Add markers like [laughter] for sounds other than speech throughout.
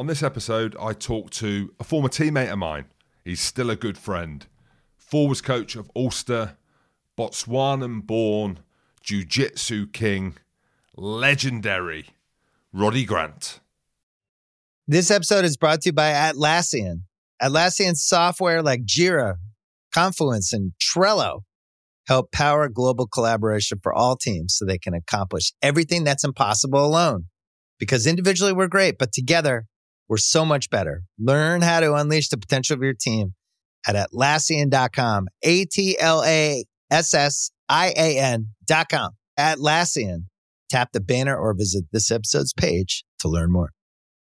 On this episode, I talk to a former teammate of mine. He's still a good friend. Forwards coach of Ulster, Botswanan born, Jiu Jitsu king, legendary Roddy Grant. This episode is brought to you by Atlassian. Atlassian software like Jira, Confluence, and Trello help power global collaboration for all teams so they can accomplish everything that's impossible alone. Because individually we're great, but together we're so much better. Learn how to unleash the potential of your team at Atlassian.com. A T L A S S I A N.com. Atlassian. Tap the banner or visit this episode's page to learn more.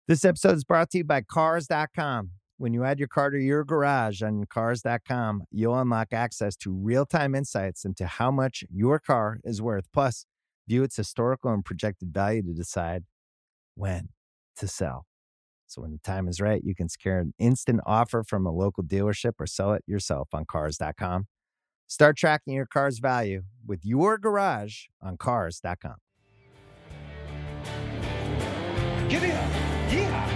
This episode is brought to you by Cars.com. When you add your car to your garage on Cars.com, you'll unlock access to real time insights into how much your car is worth. Plus, view its historical and projected value to decide when to sell. So when the time is right, you can secure an instant offer from a local dealership or sell it yourself on Cars.com. Start tracking your car's value with your garage on Cars.com. Giddy up. Yeah.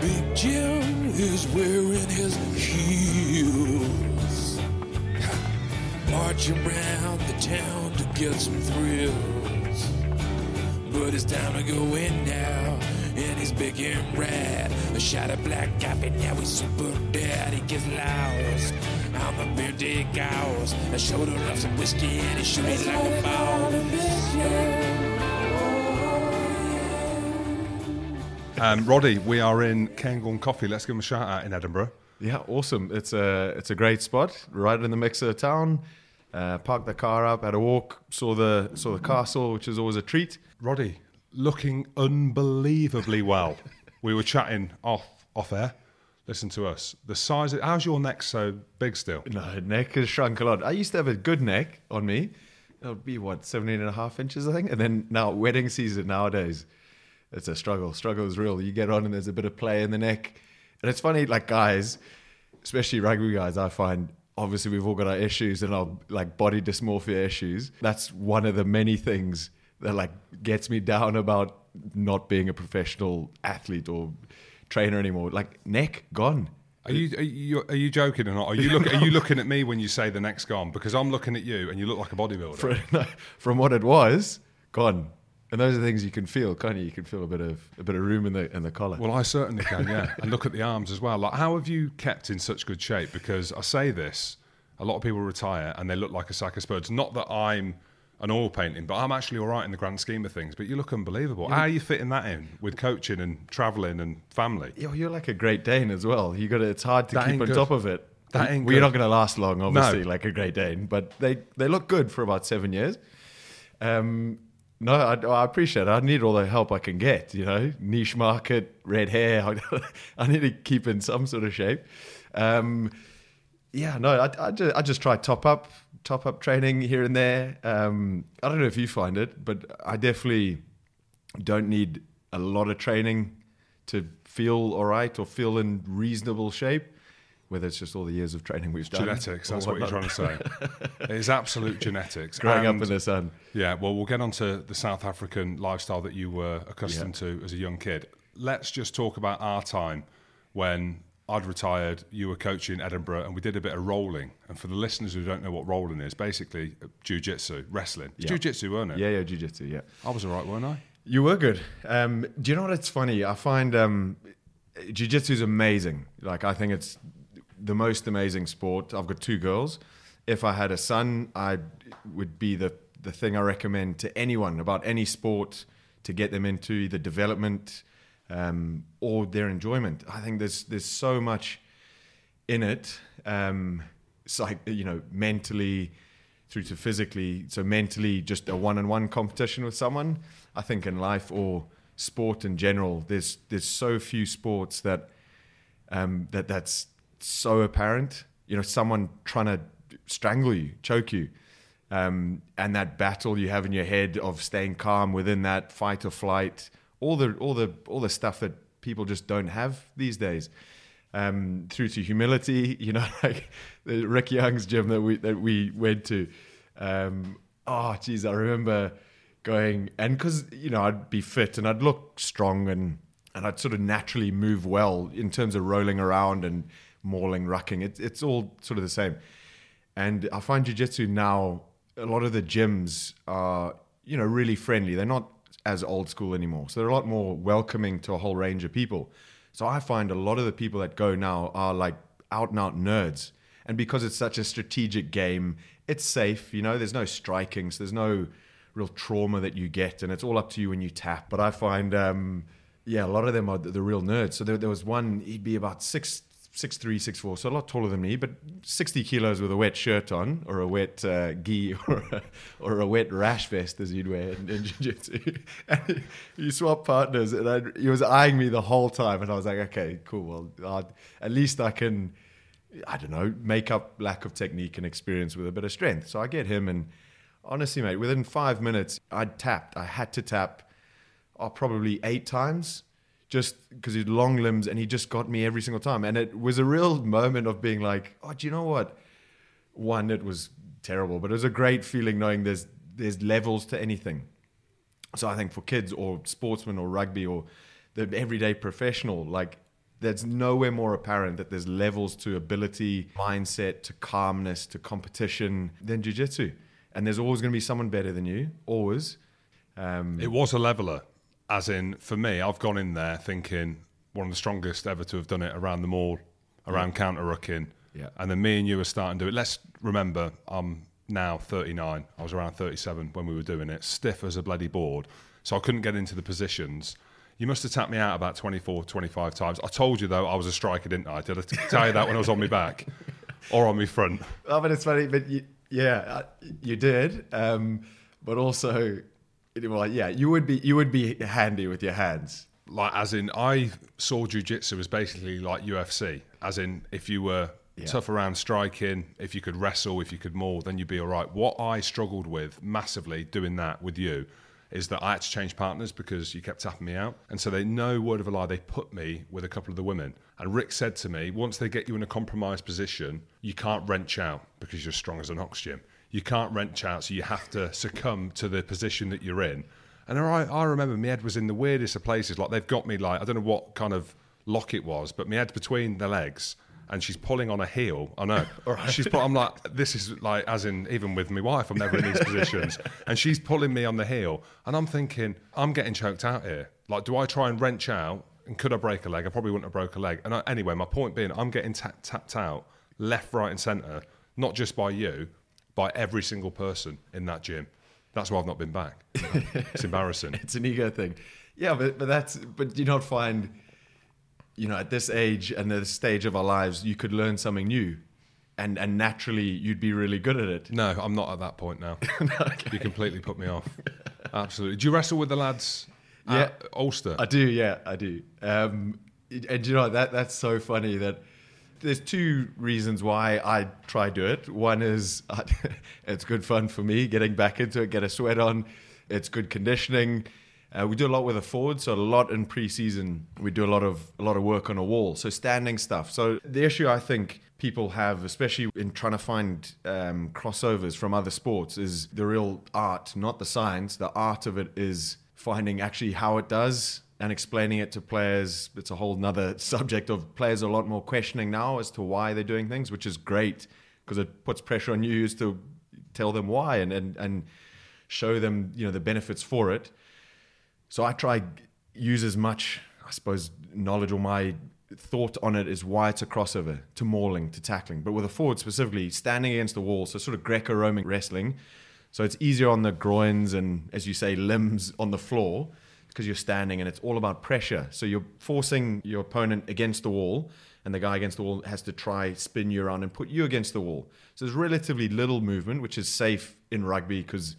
Big Jim is wearing his heels. Marching around the town to get some thrills. But it's time to go in now. And he's big and rad. A shot of black coffee, now he's super bad. He gets lost on the beer dig hours. I showed him some whiskey and he shot me like a ball. Um, Roddy, we are in Cairngorm Coffee. Let's give him a shout out in Edinburgh. Yeah, awesome. It's a it's a great spot, right in the mix of the town. Uh, parked the car up, had a walk, saw the saw the castle, which is always a treat. Roddy, looking unbelievably well. [laughs] we were chatting off off air. Listen to us. The size. Of, how's your neck so big still? No, neck has shrunk a lot. I used to have a good neck on me. It would be what 17 and a half inches, I think. And then now wedding season nowadays, it's a struggle. Struggle is real. You get on and there's a bit of play in the neck, and it's funny. Like guys, especially rugby guys, I find obviously we've all got our issues and our like body dysmorphia issues. That's one of the many things that like gets me down about not being a professional athlete or trainer anymore. Like neck gone. Are you are you, are you joking or not? Are you look, are you [laughs] looking at me when you say the neck's gone? Because I'm looking at you and you look like a bodybuilder. From, [laughs] from what it was, gone. And those are things you can feel, can't you? You can feel a bit of a bit of room in the in the collar. Well, I certainly can, yeah. [laughs] and look at the arms as well. Like, how have you kept in such good shape? Because I say this, a lot of people retire and they look like a sack of spuds. Not that I'm an oil painting, but I'm actually all right in the grand scheme of things. But you look unbelievable. How are you fitting that in with coaching and travelling and family? Yo, you're like a Great Dane as well. You got to, it's hard to That keep on good. top of it. That ain't well, you're not going to last long, obviously, No. like a Great Dane, but they they look good for about seven years. Um, no, I, I appreciate it. I need all the help I can get. You know, niche market, red hair. [laughs] I need to keep in some sort of shape. Um, yeah, no, I, I, just, I just try top up, top up training here and there. Um, I don't know if you find it, but I definitely don't need a lot of training to feel all right or feel in reasonable shape. Whether it's just all the years of training we've done, Genetics, that's what you're trying to say. [laughs] It's absolute genetics. Growing up in the sun. Yeah, well, we'll get on to the South African lifestyle that you were accustomed to as a young kid. Let's just talk about our time when I'd retired, you were coaching in Edinburgh, and we did a bit of rolling. And for the listeners who don't know what rolling is, basically uh, jiu-jitsu, wrestling. It's Yeah. jiu-jitsu, weren't it? Yeah, yeah, jiu-jitsu, yeah. I was all right, weren't I? You were good. Um, do you know what? It's funny. I find um, jiu-jitsu is amazing. Like I think it's the most amazing sport. I've got two girls. If I had a son, I would be the the thing I recommend to anyone about any sport to get them into the development um, or their enjoyment. I think there's there's so much in it. Um, psych, you know, mentally through to physically. So mentally, just a one-on-one competition with someone. I think in life or sport in general, there's there's so few sports that um, that that's so apparent. You know, someone trying to strangle you, choke you, um, and that battle you have in your head of staying calm within that fight or flight. All the all the all the stuff that people just don't have these days. Um, through to humility, [laughs] you know, [laughs] like the Rick Young's gym that we that we went to. Um, oh, geez, I remember going and because you know I'd be fit and I'd look strong and and I'd sort of naturally move well in terms of rolling around and mauling, rucking. It's it's all sort of the same. And I find jiu-jitsu now a lot of the gyms are you know really friendly. They're not as old school anymore, so they're a lot more welcoming to a whole range of people. So I find a lot of the people that go now are like out and out nerds. And because it's such a strategic game, it's safe. You know, there's no striking, so there's no real trauma that you get, and it's all up to you when you tap. But I find, um, yeah, a lot of them are the, the real nerds. So there, there was one, he'd be about six six three, six four, so a lot taller than me, but sixty kilos with a wet shirt on, or a wet uh, gi, [laughs] or a, or a wet rash vest, as you'd wear in, in jiu-jitsu. [laughs] You swap partners, and I, he was eyeing me the whole time, and I was like, okay, cool. Well, I'd, at least I can, I don't know, make up lack of technique and experience with a bit of strength. So I get him, and honestly, mate, within five minutes, I'd tapped. I had to tap, oh, probably eight times just because he's long limbs and he just got me every single time. And it was a real moment of being like, oh, do you know what? One, it was terrible, but it was a great feeling knowing there's there's levels to anything. So I think for kids or sportsmen or rugby or the everyday professional, like there's nowhere more apparent that there's levels to ability, mindset, to calmness, to competition than jiu-jitsu. And there's always going to be someone better than you, always. Um, It was a leveler, as in for me. I've gone in there thinking one of the strongest ever to have done it around the maul, around counter rucking. Yeah. And then me and you were starting to do it. Let's remember, I'm now 39. I was around 37 when we were doing it, stiff as a bloody board. So I couldn't get into the positions. You must have tapped me out about 24, 25 times. I told you though I was a striker, didn't I? Did I tell you that when I was on my back [laughs] or on my front? Oh, but it's funny. But you, yeah, uh, you did. Um, but also, well, yeah, you would be you would be handy with your hands. like as in I saw jujitsu as basically like UFC, as in if you were tough around striking, if you could wrestle, if you could maul, then you'd be all right. What I struggled with massively doing that with you is that I had to change partners because you kept tapping me out. And so they no word of a lie, they put me with a couple of the women. And Rick said to me, once they get you in a compromised position, you can't wrench out because you're strong as an ox Jim. You can't wrench out, so you have to succumb to the position that you're in. And I, I remember my head was in the weirdest of places. Like they've got me like I don't know what kind of lock it was, but my head's between the legs, and she's pulling on a heel. I know. [laughs] She's put. I'm like this is like as in even with my wife, I'm never in these positions, [laughs] and she's pulling me on the heel, and I'm thinking I'm getting choked out here. Like, do I try and wrench out? And could I break a leg? I probably wouldn't have broke a leg. And I, anyway, my point being, I'm getting ta- tapped out left, right, and centre, not just by you, by every single person in that gym. That's why I've not been back. It's embarrassing. [laughs] It's an ego thing. Yeah, but but that's but do you not find, you know, at this age and this stage of our lives, you could learn something new, and and naturally you'd be really good at it. No, I'm not at that point now. [laughs] You completely put me off. Absolutely. Do you wrestle with the lads at Ulster? I do, yeah, I do. Um, and you know that that's so funny that there's two reasons why I try do it. One is uh, [laughs] it's good fun for me getting back into it, get a sweat on. It's good conditioning. Uh, we do a lot with the forward, so a lot in pre-season. We do a lot of a lot of work on a wall, so standing stuff. So the issue I think people have, especially in trying to find um, crossovers from other sports, is the real art, not the science. The art of it is finding actually how it does and explaining it to players. It's a whole nother [laughs] subject of players a lot more questioning now as to why they're doing things, which is great because it puts pressure on you to tell them why and, and, and show them you know the benefits for it. So I try use as much, I suppose, knowledge or my thought on it is why it's a crossover to mauling to tackling, but with a forward specifically standing against the wall, so sort of Greco-Roman wrestling. So it's easier on the groins and, as you say, limbs on the floor because you're standing and it's all about pressure. So you're forcing your opponent against the wall, and the guy against the wall has to try spin you around and put you against the wall. So there's relatively little movement, which is safe in rugby because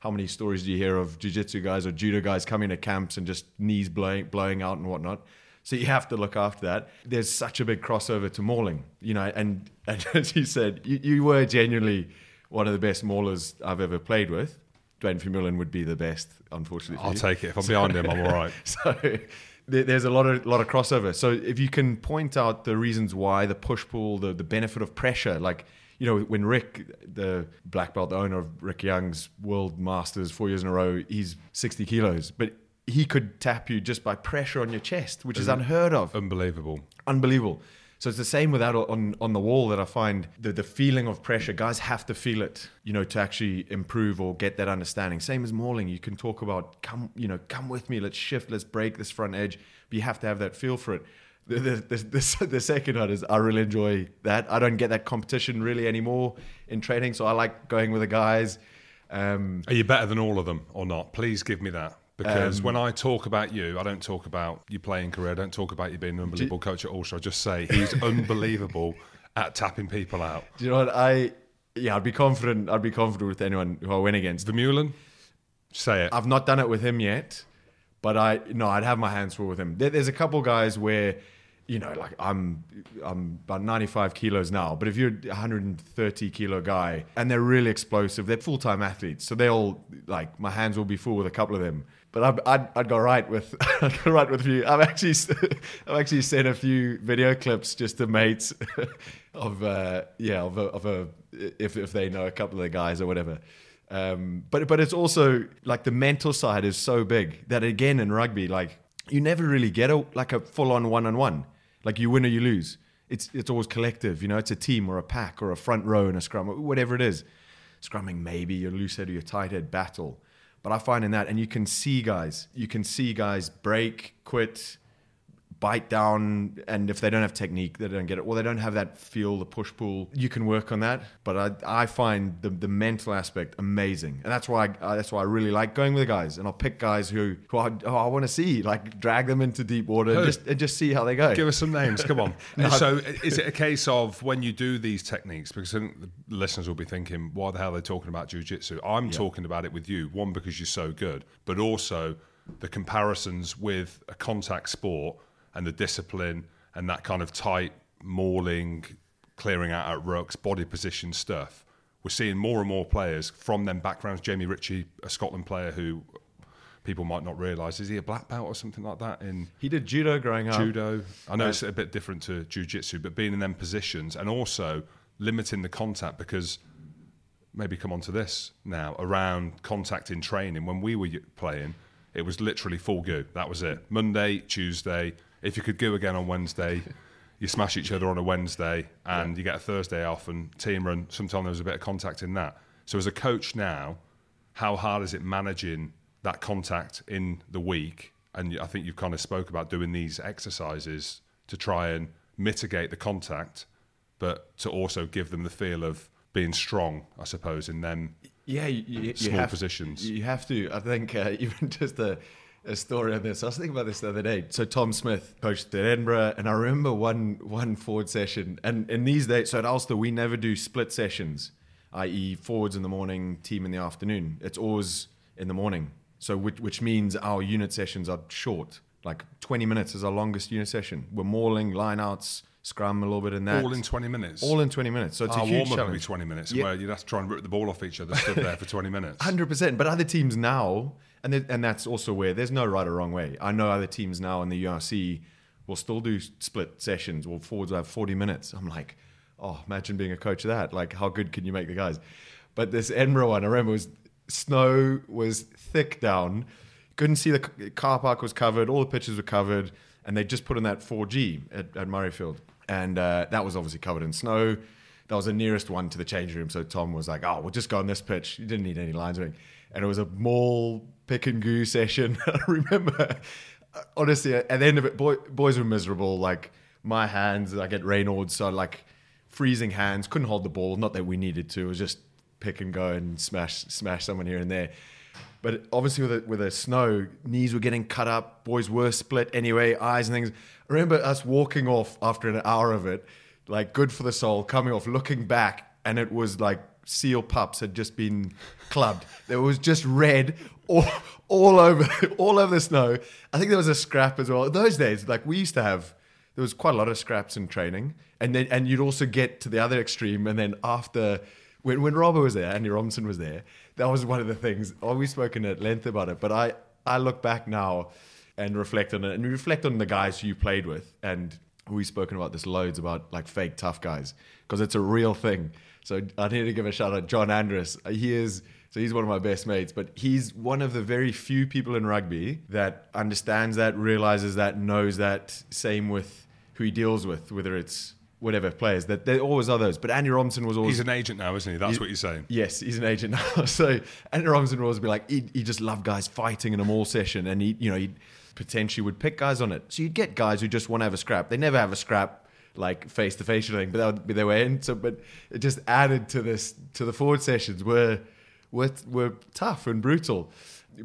how many stories do you hear of jiu-jitsu guys or judo guys coming to camps and just knees blowing, blowing out and whatnot? So you have to look after that. There's such a big crossover to mauling, you know, and, [laughs] and as you said, you, you were genuinely one of the best maulers I've ever played with. Duane Vermeulen would be the best, unfortunately. I'll take it. If I'm [laughs] behind him, I'm all right. [laughs] So there's a lot of lot of crossover. So if you can point out the reasons why, the push pull, the the benefit of pressure, like you know, when Rick, the black belt, the owner of Rick Young's World Masters four years in a row, he's 60 kilos, but he could tap you just by pressure on your chest, which is unheard of. Unbelievable. Unbelievable. So it's the same with that on, on the wall that I find the, the feeling of pressure. Guys have to feel it, you know, to actually improve or get that understanding. Same as mauling. You can talk about come, you know, come with me, let's shift, let's break this front edge. But you have to have that feel for it. The, the, the, [laughs] the, second one is I really enjoy that. I don't get that competition really anymore in training. So I like going with the guys. Um, Are you better than all of them or not? Please give me that. Because Um, when I talk about you, I don't talk about your playing career. I don't talk about you being an unbelievable coach at Ulster. I just say he's [laughs] unbelievable at tapping people out. do you know what? I, yeah, I'd be confident. I'd be confident with anyone who I win against. The Vermeulen, say it. I've not done it with him yet, but I no, I'd have my hands full with him. There, there's a couple guys where, you know, like I'm I'm about 95 kilos now, but if you're a 130 kilo guy and they're really explosive, they're full time athletes, so they'll like my hands will be full with a couple of them. But I'd, I'd, I'd go right with [laughs] I'd go right with a few. I've actually [laughs] I've actually sent a few video clips just to mates [laughs] of uh, yeah of a, of a if if they know a couple of the guys or whatever. Um, but but it's also like the mental side is so big that again in rugby, like you never really get a like a full on one on one. Like you win or you lose. It's it's always collective. You know, it's a team or a pack or a front row in a scrum, or whatever it is. Scrumming maybe your loose head or your tight head battle. But I find in that, and you can see guys, you can see guys break, quit, bite down, and if they don't have technique, they don't get it. Well, they don't have that feel, the push pull. You can work on that, but I, I find the, the mental aspect amazing, and that's why I, that's why I really like going with the guys, and I'll pick guys who who I, who I want to see, like drag them into deep water, and just and just see how they go. Give us some names. Come on. [laughs] So, is it a case of when you do these techniques? Because I think the listeners will be thinking, "Why the hell are they talking about jujitsu?" I'm talking about it with you. One because you're so good, but also the comparisons with a contact sport and the discipline and that kind of tight mauling, clearing out at rucks, body position stuff. We're seeing more and more players from them backgrounds. Jamie Ritchie, a Scotland player who people might not realise, is he a black belt or something like that in He did judo growing up. judo. I know it's a bit different to jujitsu, but being in them positions and also limiting the contact because maybe come on to this now around contact in training. When we were playing, it was literally full goo. That was it. Monday, Tuesday. If you could go again on Wednesday, you smash each other on a Wednesday and you get a Thursday off and team run. Sometimes there was a bit of contact in that. So as a coach now, how hard is it managing that contact in the week? And I think you've kind of spoke about doing these exercises to try and mitigate the contact, but to also give them the feel of being strong, I suppose, in them. Yeah, you, you, you Small have, positions. You have to. I think uh, [laughs] even just a, a story on this. I was thinking about this the other day. So Tom Smith coached at Edinburgh, and I remember one one forward session. And in these days, so at Ulster, we never do split sessions, i.e., forwards in the morning, team in the afternoon. It's always in the morning. So which, which means our unit sessions are short. Like 20 minutes is our longest unit session. We're mauling, lineouts, scrum a little bit in that. All in 20 minutes. All in 20 minutes. So it's Our a ah, huge warm challenge. 20 minutes, Yeah. where you'd have to try and rip the ball off each other, stood there for 20 minutes. [laughs] Hundred percent. But other teams now, and th- and that's also where there's no right or wrong way. I know other teams now in the URC will still do split sessions. Or forwards will have 40 minutes. I'm like, oh, imagine being a coach of that. Like, how good can you make the guys? But this Edinburgh one, I remember was snow was thick down. Couldn't see the car park was covered. All the pitches were covered, and they just put in that 4G at, at Murrayfield, and uh, that was obviously covered in snow. That was the nearest one to the change room. So Tom was like, "Oh, we'll just go on this pitch. You didn't need any lines or anything." And it was a maul pick and go session. [laughs] I remember, honestly, at the end of it, boy, boys were miserable. Like my hands, I get Raynaud's, so like freezing hands, couldn't hold the ball. Not that we needed to. It was just pick and go and smash smash someone here and there. But obviously, with the, with the snow, knees were getting cut up. Boys were split anyway, eyes and things. I remember us walking off after an hour of it, like good for the soul, coming off, looking back, and it was like seal pups had just been clubbed. There was just red all, all over [laughs] all over the snow. I think there was a scrap as well. Those days, like we used to have, there was quite a lot of scraps in training, and then and you'd also get to the other extreme, and then after when when Robert was there, Andy Robinson was there, that was one of the things. Oh, we've spoken at length about it, but I I look back now and reflect on it, and reflect on the guys you played with, and we've spoken about this loads about like fake tough guys because it's a real thing. So I need to give a shout out John Andrus. He is so he's one of my best mates, but he's one of the very few people in rugby that understands that, realizes that, knows that. Same with who he deals with, whether it's whatever players. That there always are those. But Andy Robinson was always He's an agent now, isn't he? That's what you're saying. Yes, he's an agent now. [laughs] So Andy Robinson would always be like, he, he just loved guys fighting in a maul session, and he, you know, he potentially would pick guys on it. So you'd get guys who just want to have a scrap. They never have a scrap like face to face or anything, but that would be their way in. So, but it just added to this to the forward sessions where were were tough and brutal.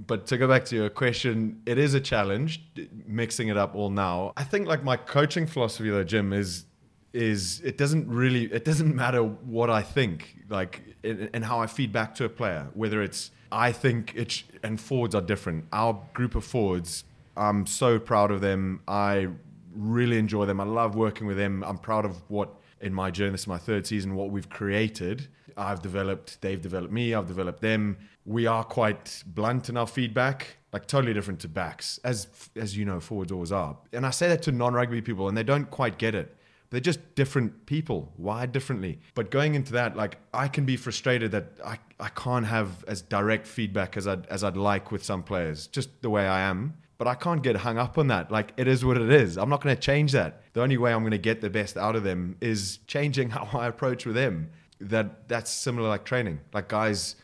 But to go back to your question, it is a challenge mixing it up all now. I think like my coaching philosophy though, Jim, is is it doesn't really it doesn't matter what I think like and how I feed back to a player whether it's I think it's and forwards are different our group of forwards I'm so proud of them I really enjoy them. I love working with them. I'm proud of what in my journey this is my third season what we've created. I've developed they've developed me I've developed them. We are quite blunt in our feedback like totally different to backs as as you know forwards always are. And I say that to non-rugby people and they don't quite get it. They're just different people, wired differently. But going into that, like I can be frustrated that I, I can't have as direct feedback as I'd, as I'd like with some players, just the way I am. But I can't get hung up on that. Like it is what it is. I'm not going to change that. The only way I'm going to get the best out of them is changing [laughs] how I approach with them. That that's similar like training. Like guys,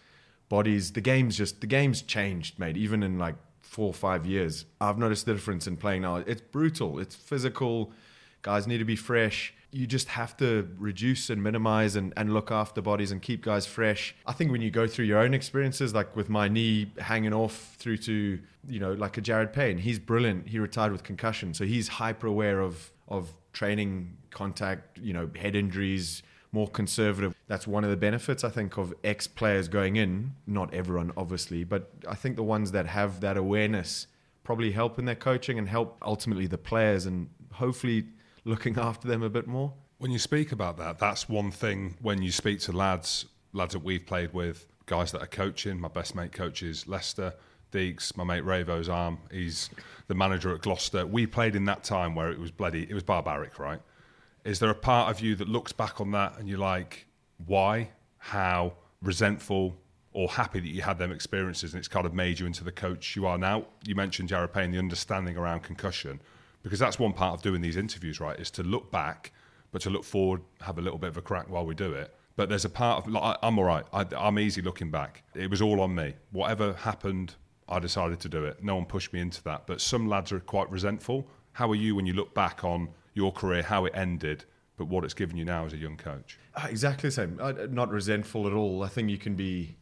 bodies, the game's just the game's changed, mate. Even in like four or five years, I've noticed the difference in playing now. It's brutal. It's physical guys need to be fresh. You just have to reduce and minimize and, and look after bodies and keep guys fresh. I think when you go through your own experiences, like with my knee hanging off through to, you know, like a Jared Payne, he's brilliant. He retired with concussion. So he's hyper aware of, of training contact, you know, head injuries, more conservative. That's one of the benefits, I think, of ex players going in. Not everyone, obviously, but I think the ones that have that awareness probably help in their coaching and help ultimately the players and hopefully looking after them a bit more. When you speak about that, that's one thing when you speak to lads, lads that we've played with, guys that are coaching. My best mate coaches Leicester, Deeks, my mate Ravo's arm. He's the manager at Gloucester. We played in that time where it was bloody, it was barbaric, right? Is there a part of you that looks back on that and you're like, why, how, resentful, or happy that you had them experiences and it's kind of made you into the coach you are now? You mentioned Jared Payne, the understanding around concussion because that's one part of doing these interviews, right? Is to look back, but to look forward, have a little bit of a crack while we do it. But there's a part of like, I'm all right. I, I'm easy looking back. It was all on me. Whatever happened, I decided to do it. No one pushed me into that. But some lads are quite resentful. How are you when you look back on your career, how it ended, but what it's given you now as a young coach? Uh, exactly the same. Uh, not resentful at all. I think you can be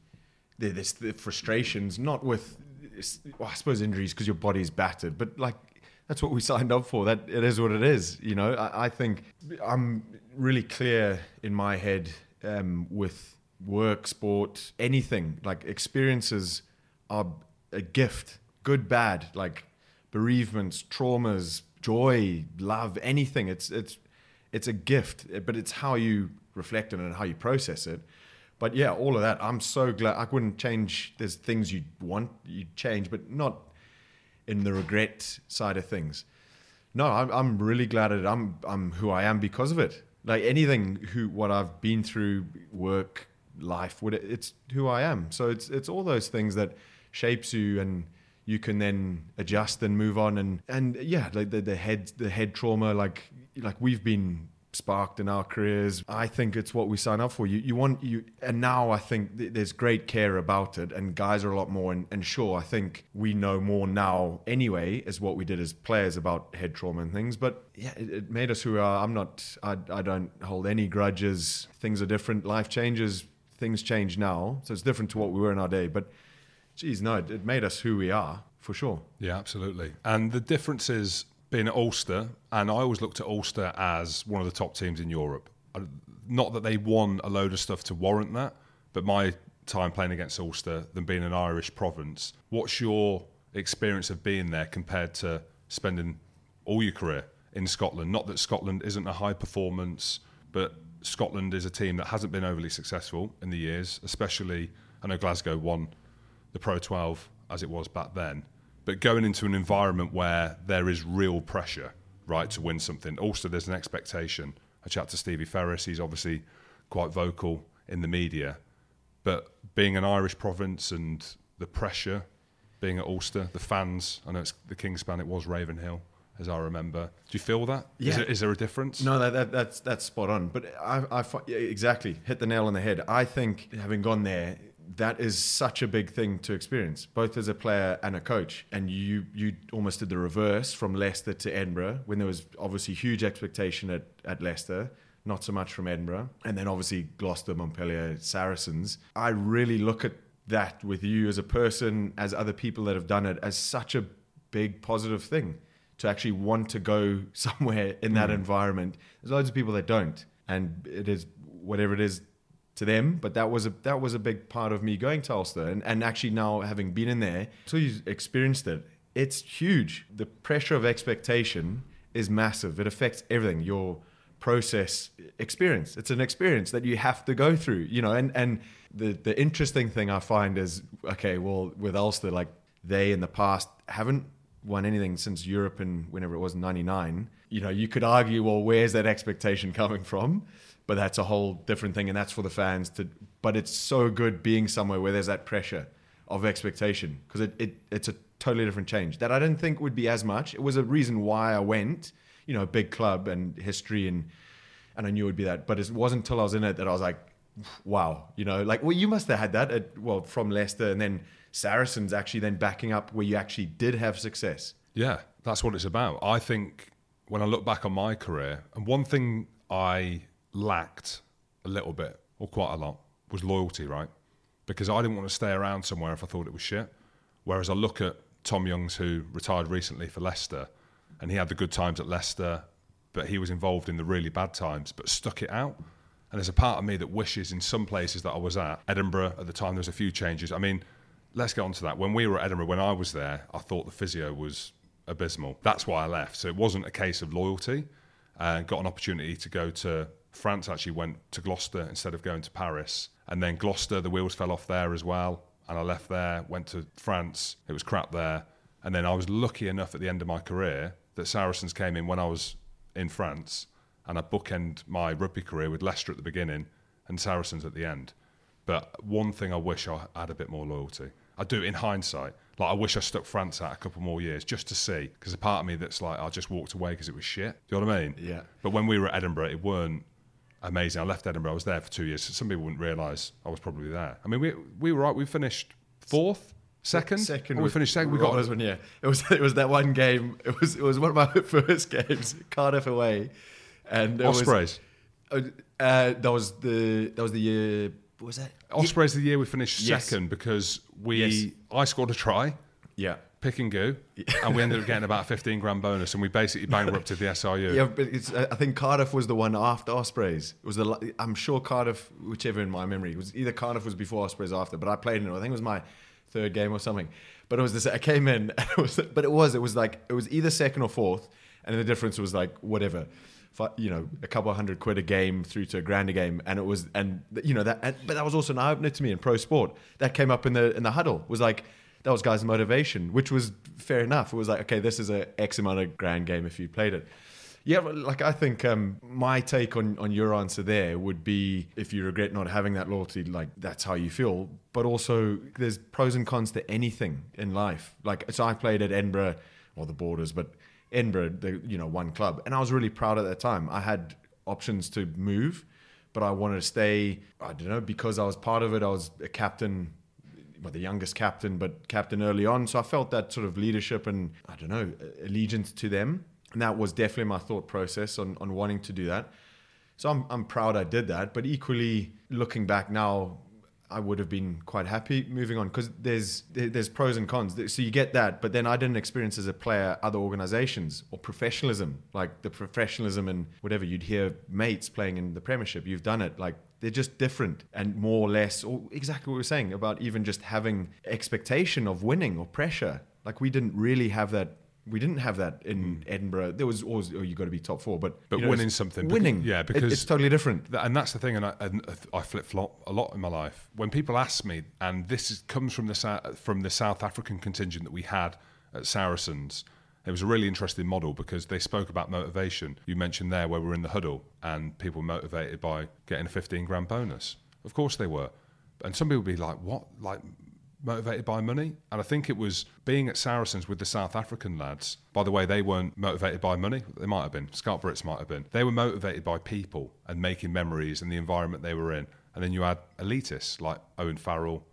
there's the frustrations, not with well, I suppose injuries because your body's battered, but like that's what we signed up for. That it is what it is. You know, I, I think I'm really clear in my head um, with work, sport, anything. Like experiences are a gift, good, bad. Like bereavements, traumas, joy, love, anything. It's it's it's a gift, but it's how you reflect on it and how you process it. But yeah, all of that. I'm so glad. I wouldn't change. There's things you want you change, but not in the regret side of things. No, I'm, I'm really glad that I'm I'm who I am because of it. Like anything, who what I've been through, work, life, it's who I am. So it's it's all those things that shapes you and you can then adjust and move on and and yeah like the, the head the head trauma like like we've been sparked in our careers. I think it's what we sign up for. You, you want you, and now I think th- there's great care about it, and guys are a lot more. And, and, sure, I think we know more now anyway as what we did as players about head trauma and things. But yeah, it, it made us who we are. I'm not. I, I don't hold any grudges. Things are different. Life changes. Things change now, so it's different to what we were in our day. But geez, no, it, it made us who we are for sure. Yeah, absolutely. And the difference is being at Ulster, and I always looked at Ulster as one of the top teams in Europe. Not that they won a load of stuff to warrant that, but my time playing against Ulster, than being an Irish province, what's your experience of being there compared to spending all your career in Scotland? Not that Scotland isn't a high performance, but Scotland is a team that hasn't been overly successful in the years, especially I know Glasgow won the Pro 12 as it was back then but going into an environment where there is real pressure right, to win something. Also, there's an expectation. I chat to Stevie Ferris. He's obviously quite vocal in the media, but being an Irish province and the pressure, being at Ulster, the fans. I know it's the Kingspan. It was Ravenhill, as I remember. Do you feel that? Is, Yeah. there, is there a difference? No, that, that, that's that's spot on. But I, I yeah, exactly hit the nail on the head. I think having gone there, that is such a big thing to experience, both as a player and a coach. And you you almost did the reverse from Leicester to Edinburgh when there was obviously huge expectation at, at Leicester, not so much from Edinburgh, and then obviously Gloucester, Montpellier, Saracens. I really look at that with you as a person, as other people that have done it, as such a big positive thing to actually want to go [laughs] somewhere in that mm. environment. There's loads of people that don't, and it is whatever it is to them. But that was a that was a big part of me going to Ulster, and, and actually now having been in there, so you experienced it. It's huge. The pressure of expectation is massive. It affects everything. Your process experience. It's an experience that you have to go through, you know, and, and the, the interesting thing I find is, okay, well, with Ulster, like they in the past haven't won anything since Europe and whenever it was 99. You know, you could argue, well, where's that expectation coming from? But that's a whole different thing. And that's for the fans to, but it's so good being somewhere where there's that pressure of expectation because it, it, it's a totally different change that I didn't think would be as much. It was a reason why I went, you know, a big club and history and, and I knew it would be that. But it wasn't until I was in it that I was like, wow, you know, like, well, you must have had that at, well, from Leicester and then Saracens actually then backing up where you actually did have success. Yeah, that's what it's about. I think when I look back on my career, and one thing I lacked a little bit, or quite a lot, was loyalty, right? Because I didn't want to stay around somewhere if I thought it was shit. Whereas I look at Tom Youngs, who retired recently for Leicester, and he had the good times at Leicester, but he was involved in the really bad times, but stuck it out. And there's a part of me that wishes in some places that I was at, Edinburgh at the time, there was a few changes. I mean, let's get on to that. When we were at Edinburgh, when I was there, I thought the physio was abysmal. That's why I left. So it wasn't a case of loyalty. Uh, got an opportunity to go to France, actually went to Gloucester instead of going to Paris. And then Gloucester, the wheels fell off there as well. And I left there, went to France. It was crap there. And then I was lucky enough at the end of my career that Saracens came in when I was in France. And I bookend my rugby career with Leicester at the beginning and Saracens at the end. But one thing I wish I had a bit more loyalty. I do in hindsight. Like I wish I stuck France out a couple more years just to see, because a part of me that's like I just walked away because it was shit. Do you know what I mean? Yeah. But when we were at Edinburgh, it weren't amazing. I left Edinburgh. I was there for two years. Some people wouldn't realise I was probably there. I mean, we we were right. We finished fourth, second. Second, Oh, we finished second. We got Rollers one, yeah. It was [laughs] it was that one game. It was it was one of my [laughs] first games, Cardiff away, and it was- Ospreys. uh, uh, that was the that was the year. What was that? Ospreys the year we finished Yes. second because we Yes. I scored a try. Yeah. Pick and go, and we ended up getting about a [laughs] 15 grand bonus, and we basically bankrupted the SRU. Yeah, but it's, I think Cardiff was the one after Ospreys. It was the I'm sure Cardiff, whichever in my memory, was either Cardiff was before Ospreys after. But I played in it. I think it was my third game or something. But it was this. I came in, [laughs] and it was, but it was it was like it was either second or fourth, and the difference was like whatever, you know, a couple of hundred quid a game through to a grand a game, and it was and you know that. And, but that was also an eye opener to me in pro sport. That came up in the in the huddle. Was like that was guys' motivation, which was fair enough. It was like, okay, this is a X amount of grand game if you played it. Yeah, like I think um, my take on, on your answer there would be if you regret not having that loyalty, like that's how you feel. But also, there's pros and cons to anything in life. Like, so I played at Edinburgh, or the Borders, but Edinburgh, the you know one club, and I was really proud at that time. I had options to move, but I wanted to stay. I don't know because I was part of it. I was a captain well, the youngest captain, but captain early on. So I felt that sort of leadership and I don't know allegiance to them, and that was definitely my thought process on on wanting to do that. So I'm I'm proud I did that, but equally looking back now. I would have been quite happy moving on because there's there's pros and cons. So you get that, but then I didn't experience as a player other organisations or professionalism, like the professionalism and whatever you'd hear mates playing in the Premiership. You've done it, like they're just different and more or less, or exactly what we are saying about even just having expectation of winning or pressure. Like we didn't really have that. We didn't have that in hmm. Edinburgh. There was always, oh, you got to be top four, but. But you know, winning something, winning, yeah, It- because- it's totally different. Th- and that's the thing, and I, and I flip flop a lot in my life. When people ask me, and this is, comes from the from the South African contingent that we had at Saracens, It was a really interesting model because they spoke about motivation. You mentioned there where we're in the huddle and people motivated by getting a 15 grand bonus. Of course they were. And some people would be like, what? Like motivated by money? And I think it was being at Saracens with the South African lads. By the way, they weren't motivated by money. They might have been. Brits might have been. They were motivated by people and making memories and the environment they were in. And then you had elitists like Owen Farrell,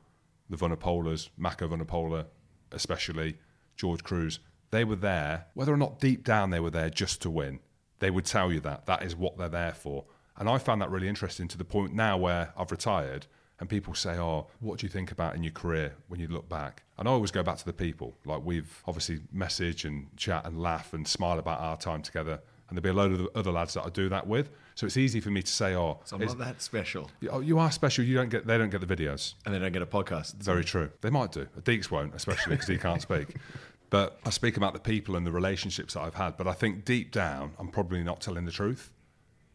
the Vunipolas, Mako Vunipola, especially George Kruis. They were there, whether or not deep down they were there just to win. They would tell you that. That is what they're there for. And I found that really interesting to the point now where I've retired and people say, Oh, what do you think about in your career when you look back? And I always go back to the people. Like we've obviously message and chat and laugh and smile about our time together. And there'll be a load of other lads that I do that with. So it's easy for me to say, Oh, So I'm not that special. oh, you are special. You don't get. They don't get the videos. And they don't get a podcast. Very true. They might do. Deeks won't, especially because he can't speak. [laughs] But I speak about the people and the relationships that I've had. But I think deep down, I'm probably not telling the truth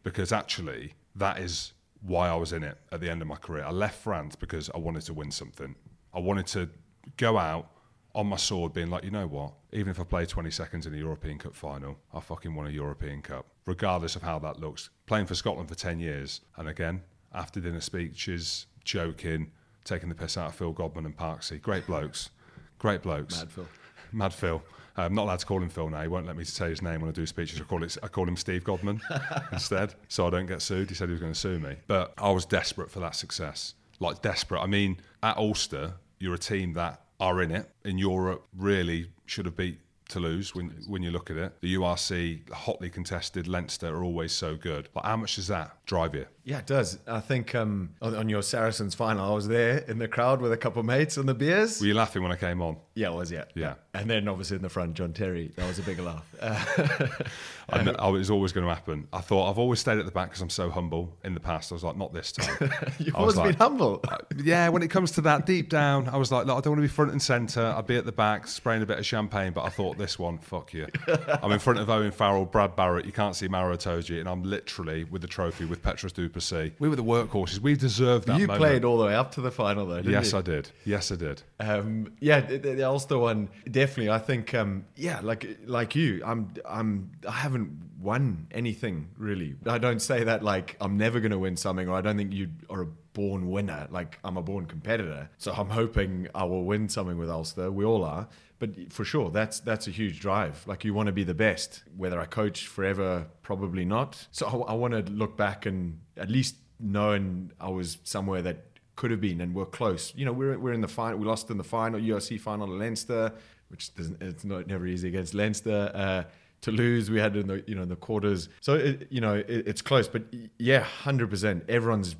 because actually, that is why I was in it at the end of my career. I left France because I wanted to win something. I wanted to go out on my sword, being like, you know what? Even if I play 20 seconds in the European Cup final, I fucking won a European Cup, regardless of how that looks. Playing for Scotland for 10 years, and again, after dinner speeches, joking, taking the piss out of Phil Godman and Parksy. Great blokes. Great blokes. Mad Phil. Mad Phil. I'm not allowed to call him Phil now. He won't let me say his name when I do speeches. I call it. I call him Steve Godman [laughs] instead, so I don't get sued. He said he was going to sue me, but I was desperate for that success. Like desperate. I mean, at Ulster, you're a team that are in it in Europe. Really should have beat Toulouse when when you look at it. The URC, hotly contested, Leinster are always so good. But how much does that drive you? Yeah, it does. I think um, on, on your Saracens final, I was there in the crowd with a couple of mates on the beers. Were you laughing when I came on? yeah, I was, yeah. Yeah. And then obviously in the front, John Terry. That was a big laugh. Uh, [laughs] I, kn- I was always going to happen. I thought I've always stayed at the back because I'm so humble. In the past, I was like, not this time. [laughs] You've always been humble. yeah, when it comes to that, deep down, I was like, look, I don't want to be front and centre. I'd be at the back spraying a bit of champagne, but I thought this one, fuck you. [laughs] I'm in front of Owen Farrell, Brad Barritt. You can't see Maro Itoje, and I'm literally with the trophy with Petrus du Plessis. We were the workhorses. We deserved that you moment. played all the way up to the final, though, didn't Yes, you? I did. Yes, I did. Um, yeah, the, the Ulster one definitely. I think, um, yeah, like like you, I'm I'm I haven't won anything really. I don't say that like I'm never going to win something, or I don't think you are a born winner. Like I'm a born competitor, so I'm hoping I will win something with Ulster. We all are, but for sure, that's that's a huge drive. Like you want to be the best. Whether I coach forever, probably not. So I, I want to look back and at least knowing I was somewhere that could have been and we're close. You know, we're we're in the final. We lost in the final, URC final to Leinster, which it's not never easy against Leinster. Uh, to lose, we had in the you know in the quarters. So it, you know it, it's close, but yeah, hundred percent. Everyone's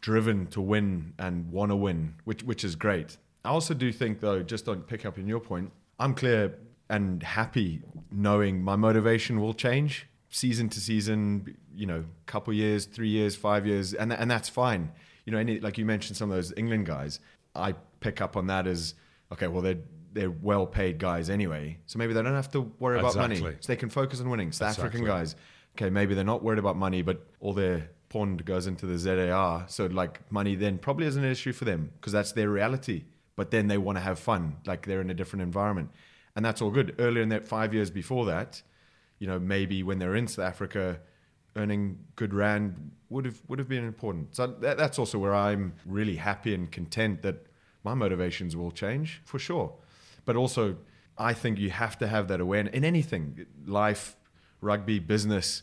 driven to win and want to win, which which is great. I also do think though, just on pick up on your point, I'm clear and happy knowing my motivation will change season to season. You know, couple years, three years, five years, and and that's fine you know, any like you mentioned some of those England guys, I pick up on that as okay, well they're they're well paid guys anyway, so maybe they don't have to worry about money, so they can focus on winning. South African guys, okay, maybe they're not worried about money, but all their pond goes into the ZAR, so like money then probably isn't an issue for them because that's their reality. But then they want to have fun, like they're in a different environment, and that's all good. Earlier in that five years before that, you know, maybe when they're in South Africa, earning good rand would have would have been important. So that, that's also where I'm really happy and content that my motivations will change for sure. But also, I think you have to have that awareness in anything, life, rugby, business.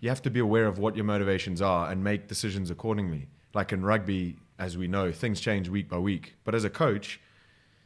You have to be aware of what your motivations are and make decisions accordingly. Like in rugby, as we know, things change week by week. But as a coach,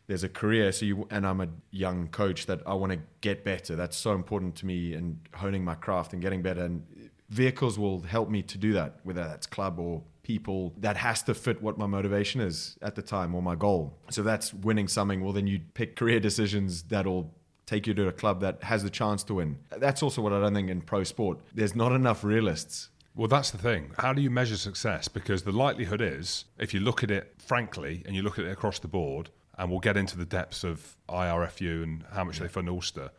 there's a career. So you and i'm a young coach that i want to get better. That's so important to me and honing my craft and getting better. And vehicles will help me to do that whether that's club or people. That has to fit what my motivation is at the time or my goal. So that's winning something. Well then you pick career decisions that'll take you to a club that has the chance to win. That's also what i don't think in pro sport. There's not enough realists Well, that's the thing. How do you measure success? Because the likelihood is, if you look at it frankly and you look at it across the board, and we'll get into the depths of IRFU and how much they fund Ulster,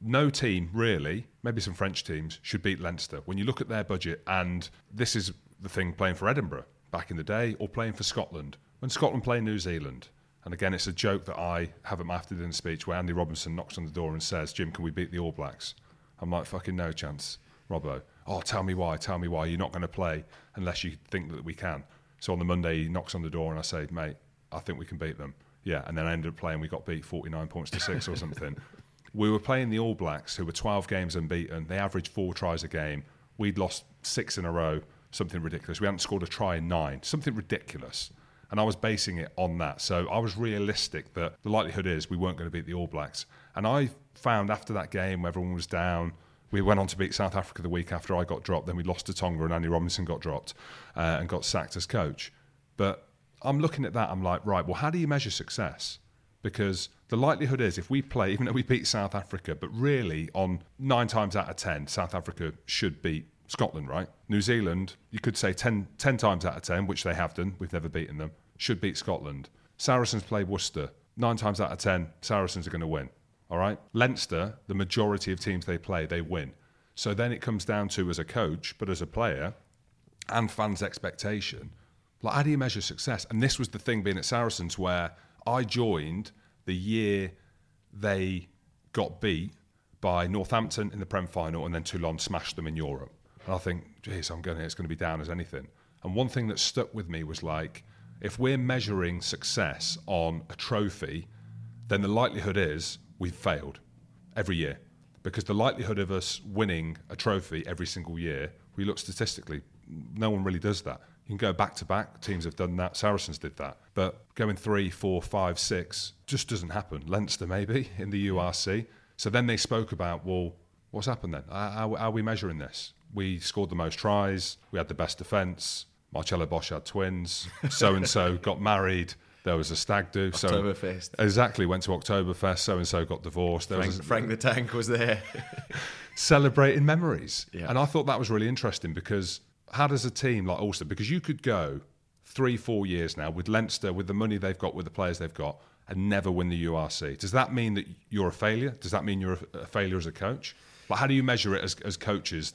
no team really, maybe some French teams, should beat Leinster. When you look at their budget, and this is the thing playing for Edinburgh back in the day, or playing for Scotland. When Scotland play New Zealand, And again, it's a joke that I haven't mastered in a speech where Andy Robinson knocks on the door and says, Jim, can we beat the All Blacks? I'm like, fucking no chance, Robbo. Oh, tell me why, tell me why. You're not going to play unless you think that we can. So on the Monday, he knocks on the door and I say, mate, I think we can beat them. Yeah, and then I ended up playing. We got beat 49 points to six or something. [laughs] We were playing the All Blacks, who were 12 games unbeaten. They averaged four tries a game. We'd lost six in a row, something ridiculous. We hadn't scored a try in nine, something ridiculous. And I was basing it on that. So I was realistic that the likelihood is we weren't going to beat the All Blacks. And I found after that game, everyone was down. We went on to beat South Africa the week after I got dropped. Then we lost to Tonga and Andy Robinson got dropped uh, and got sacked as coach. But I'm looking at that, I'm like, right, well, how do you measure success? Because the likelihood is if we play, even though we beat South Africa, but really on nine times out of 10, South Africa should beat Scotland, right? New Zealand, you could say 10, 10 times out of 10, which they have done, we've never beaten them, should beat Scotland. Saracens play Worcester. Nine times out of 10, Saracens are going to win. All right? Leinster, the majority of teams they play, they win. So then it comes down to, as a coach, but as a player, and fans' expectation, like how do you measure success? And this was the thing being at Saracens where I joined the year they got beat by Northampton in the Prem final and then Toulon smashed them in Europe. And I think, geez, I'm going to, it's going to be down as anything. And one thing that stuck with me was like, if we're measuring success on a trophy, then the likelihood is we've failed every year. Because the likelihood of us winning a trophy every single year, we look statistically, no one really does that. You can go back to back. Teams have done that. Saracens did that. But going three, four, five, six just doesn't happen. Leinster, maybe, in the URC. So then they spoke about, well, what's happened then? How, are we measuring this? We scored the most tries. We had the best defence. Marcelo Bosch had twins. So and so got married. There was a stag do. So Oktoberfest. exactly went to Oktoberfest. So and so got divorced. There Frank, was a, Frank the Tank was there. [laughs] celebrating memories. Yeah. And I thought that was really interesting because how does a team like Ulster, because you could go three, four years now with Leinster, with the money they've got, with the players they've got, and never win the URC. Does that mean that you're a failure? Does that mean you're a, a failure as a coach? But how do you measure it as, as coaches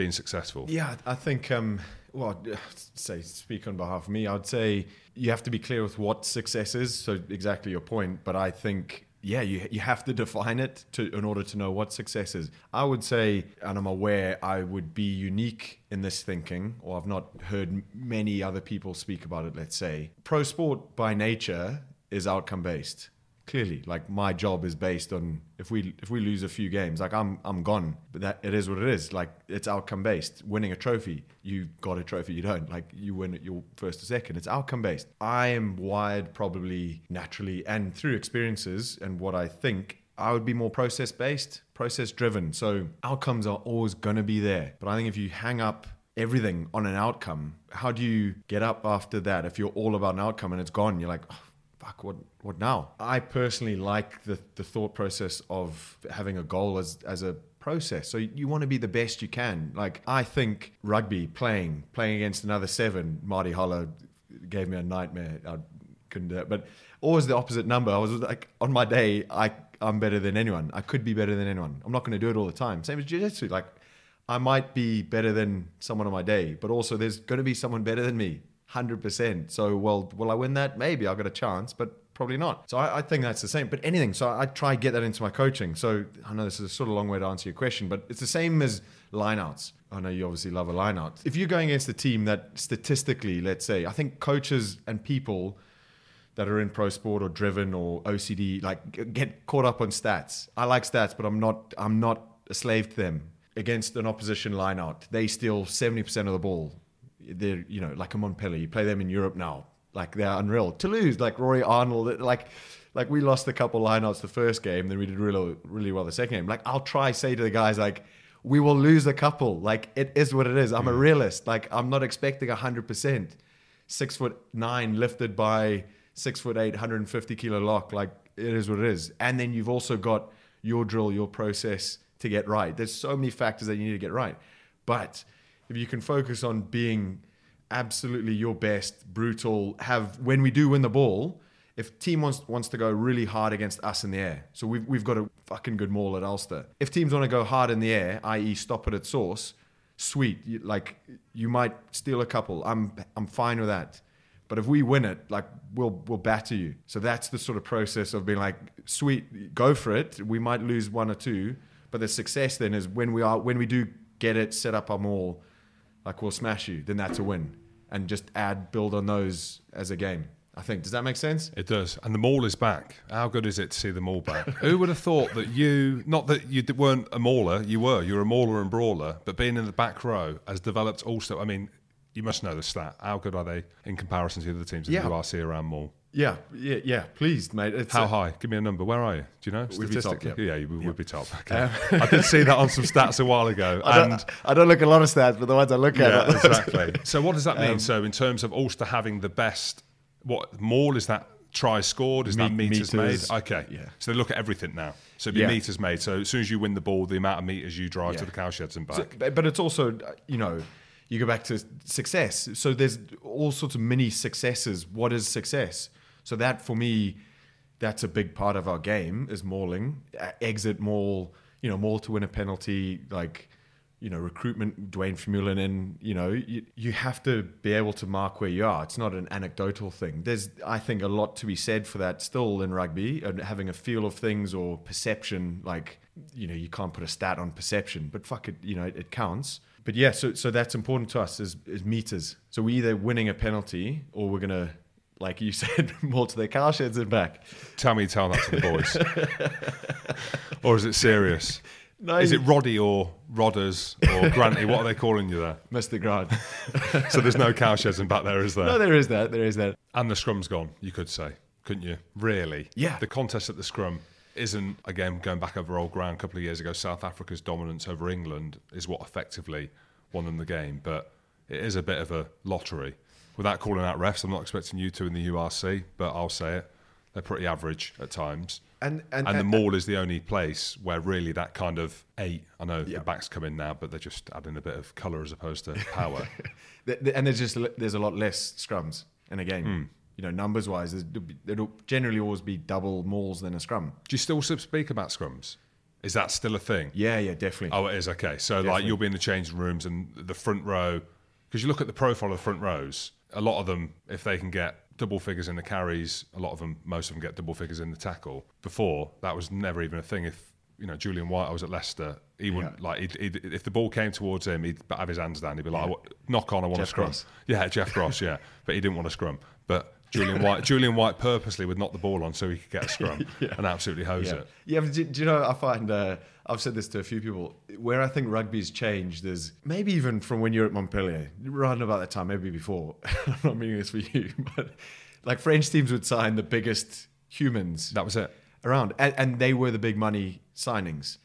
being successful? Yeah, I think. Um, well, [sighs] say speak on behalf of me. I'd say you have to be clear with what success is. So exactly your point. But I think yeah, you you have to define it to in order to know what success is. I would say, and I'm aware I would be unique in this thinking, or I've not heard many other people speak about it. Let's say pro sport by nature is outcome based clearly like my job is based on if we if we lose a few games like i'm i'm gone but that it is what it is like it's outcome based winning a trophy you got a trophy you don't like you win your first or second it's outcome based i am wired probably naturally and through experiences and what i think I would be more process based, process driven. So outcomes are always going to be there. But I think if you hang up everything on an outcome, how do you get up after that? If you're all about an outcome and it's gone, you're like, oh, fuck, what, what now? I personally like the, the thought process of having a goal as, as a process. So you want to be the best you can. Like I think rugby, playing, playing against another seven, Marty Holah gave me a nightmare. I couldn't do it. But always the opposite number. I was like, on my day, I, I'm better than anyone. I could be better than anyone. I'm not going to do it all the time. Same as jiu-jitsu. Like I might be better than someone on my day, but also there's going to be someone better than me. 100%. So, well, will I win that? Maybe I've got a chance, but probably not. So I, I, think that's the same. But anything. So I try get that into my coaching. So I know this is a sort of long way to answer your question, but it's the same as lineouts. I know you obviously love a lineout. If you're going against a team that statistically, let's say, I think coaches and people that are in pro sport or driven or OCD like get caught up on stats. I like stats, but I'm not. I'm not a slave to them. Against an opposition lineout, they steal 70% of the ball they're you know like a Montpellier. You play them in Europe now, like they're unreal. Toulouse, like Rory Arnold, like like we lost a couple lineouts the first game, then we did really really well the second game. Like I'll try say to the guys like. We will lose a couple. Like it is what it is. I'm a hmm. realist. Like I'm not expecting hundred percent. Six foot nine lifted by six foot eight, 150 kilo lock. Like it is what it is. And then you've also got your drill, your process to get right. There's so many factors that you need to get right. But if you can focus on being absolutely your best, brutal, have when we do win the ball, if team wants wants to go really hard against us in the air, so we've we've got a fucking good maul at Ulster. If teams want to go hard in the air, i.e., stop it at source, sweet. You, like you might steal a couple. I'm I'm fine with that. But if we win it, like we'll we'll batter you. So that's the sort of process of being like, sweet, go for it. We might lose one or two, but the success then is when we are when we do get it, set up our maul, like we'll smash you. Then that's a win, and just add build on those as a game. I think. Does that make sense? It does. And the maul is back. How good is it to see the maul back? [laughs] Who would have thought that you, not that you weren't a mauler, you were, you were a mauler and brawler, but being in the back row has developed also. I mean, you must know the stat. How good are they in comparison to the other teams in Yeah. the URC around maul? Yeah, yeah, yeah. Please, mate. It's How a- high? Give me a number. Where are you? Do you know? Be top, Statistically? yeah. yeah, you would be top. Okay. I did see that on some stats a while ago. [laughs] I and don't, I don't look at a lot of stats, but the ones I look yeah, at, [laughs] exactly. So what does that Um, mean? so in terms of Ulster having the best, what maul is that? Try scored is that Me- meters, meters, made? Okay, yeah. So they look at everything now. So it'd meters made. So as soon as you win the ball, the amount of meters you drive to the cow sheds and back. So- but it's also, you know, you go back to success. So there's all sorts of mini successes. What is success? So that for me, that's a big part of our game is mauling, uh, exit maul, you know, maul to win a penalty, like, you know, recruitment, Duane Vermeulen in, you know, you, you have to be able to mark where you are. It's not an anecdotal thing. There's, I think, a lot to be said for that still in rugby, and having a feel of things or perception, like, you know, you can't put a stat on perception, but fuck it, you know, it, it counts. But yeah, so so that's important to us is, is meters. So we're either winning a penalty or we're gonna, like you said, [laughs] more to their car sheds and back. Tell me, tell that to the boys. [laughs] or is it serious? No, Is it Roddy or Rodders or Granty? What are they calling you there? Mr. Grant? So there's no cow sheds in back there, is there? no, there is that. There is that. And the scrum's gone, you could say, couldn't you? Really? Yeah. The contest at the scrum isn't, again, going back over old ground a couple of years ago, South Africa's dominance over England is what effectively won them the game. But it is a bit of a lottery. Without calling out refs, I'm not expecting you to in the URC, but I'll say it. They're pretty average at times. And and, And the and- maul is the only place where really that kind of eight. I know Yeah. the backs come in now, but they're just adding a bit of colour as opposed to power. [laughs] and there's just there's a lot less scrums in a game. Hmm. You know, numbers wise, there'll generally always be double mauls than a scrum. Do you still speak about scrums? Is that still a thing? Yeah, yeah, definitely. Oh, it is okay. So like you'll be in the changing rooms and the front row, because you look at the profile of the front rows. A lot of them, if they can get double figures in the carries, a lot of them, most of them get double figures in the tackle. Before that was never even a thing. If you know Julian White, I was at Leicester. He wouldn't Yeah. like he'd, he'd, if the ball came towards him, he'd have his hands down. He'd be like, Yeah. "Knock on, I want Jeff a scrum." Gross. Yeah, Jeff Gross. Yeah, [laughs] but he didn't want a scrum. But Julian White, Julian White purposely would knock the ball on so he could get a scrum [laughs] and absolutely hose yeah, it. yeah. But do, do you know? I find uh, I've said this to a few people. Where I think rugby's changed is maybe even from when you're at Montpellier, around about that time, maybe before. [laughs] I'm not meaning this for you, [laughs] but like French teams would sign the biggest humans That was it. around, and, and they were the big money signings.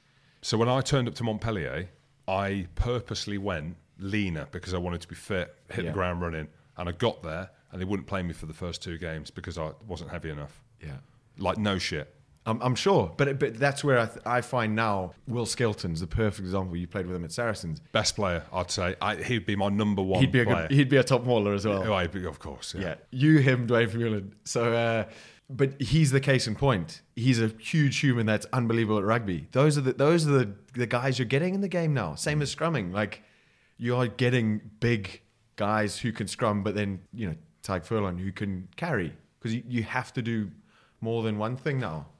So when I turned up to Montpellier, I purposely went leaner because I wanted to be fit, hit Yeah. the ground running, and I got there and they wouldn't play me for the first two games because I wasn't heavy enough. Yeah. Like no shit. I'm, I'm sure, but but that's where I, th- I find now Will Skelton's the perfect example. You played with him at Saracens. Best player, I'd say. I, he'd be my number one. He'd be a player. good, he'd be a top mauler as well. Oh, he'd be- of course. Yeah. Yeah, you, him, Duane Vermeulen. So, uh, but he's the case in point. He's a huge human that's unbelievable at rugby. Those are the those are the, the guys you're getting in the game now. Same as scrumming. Like you are getting big guys who can scrum, but then you know Tadhg Furlong who can carry because you, you have to do more than one thing now.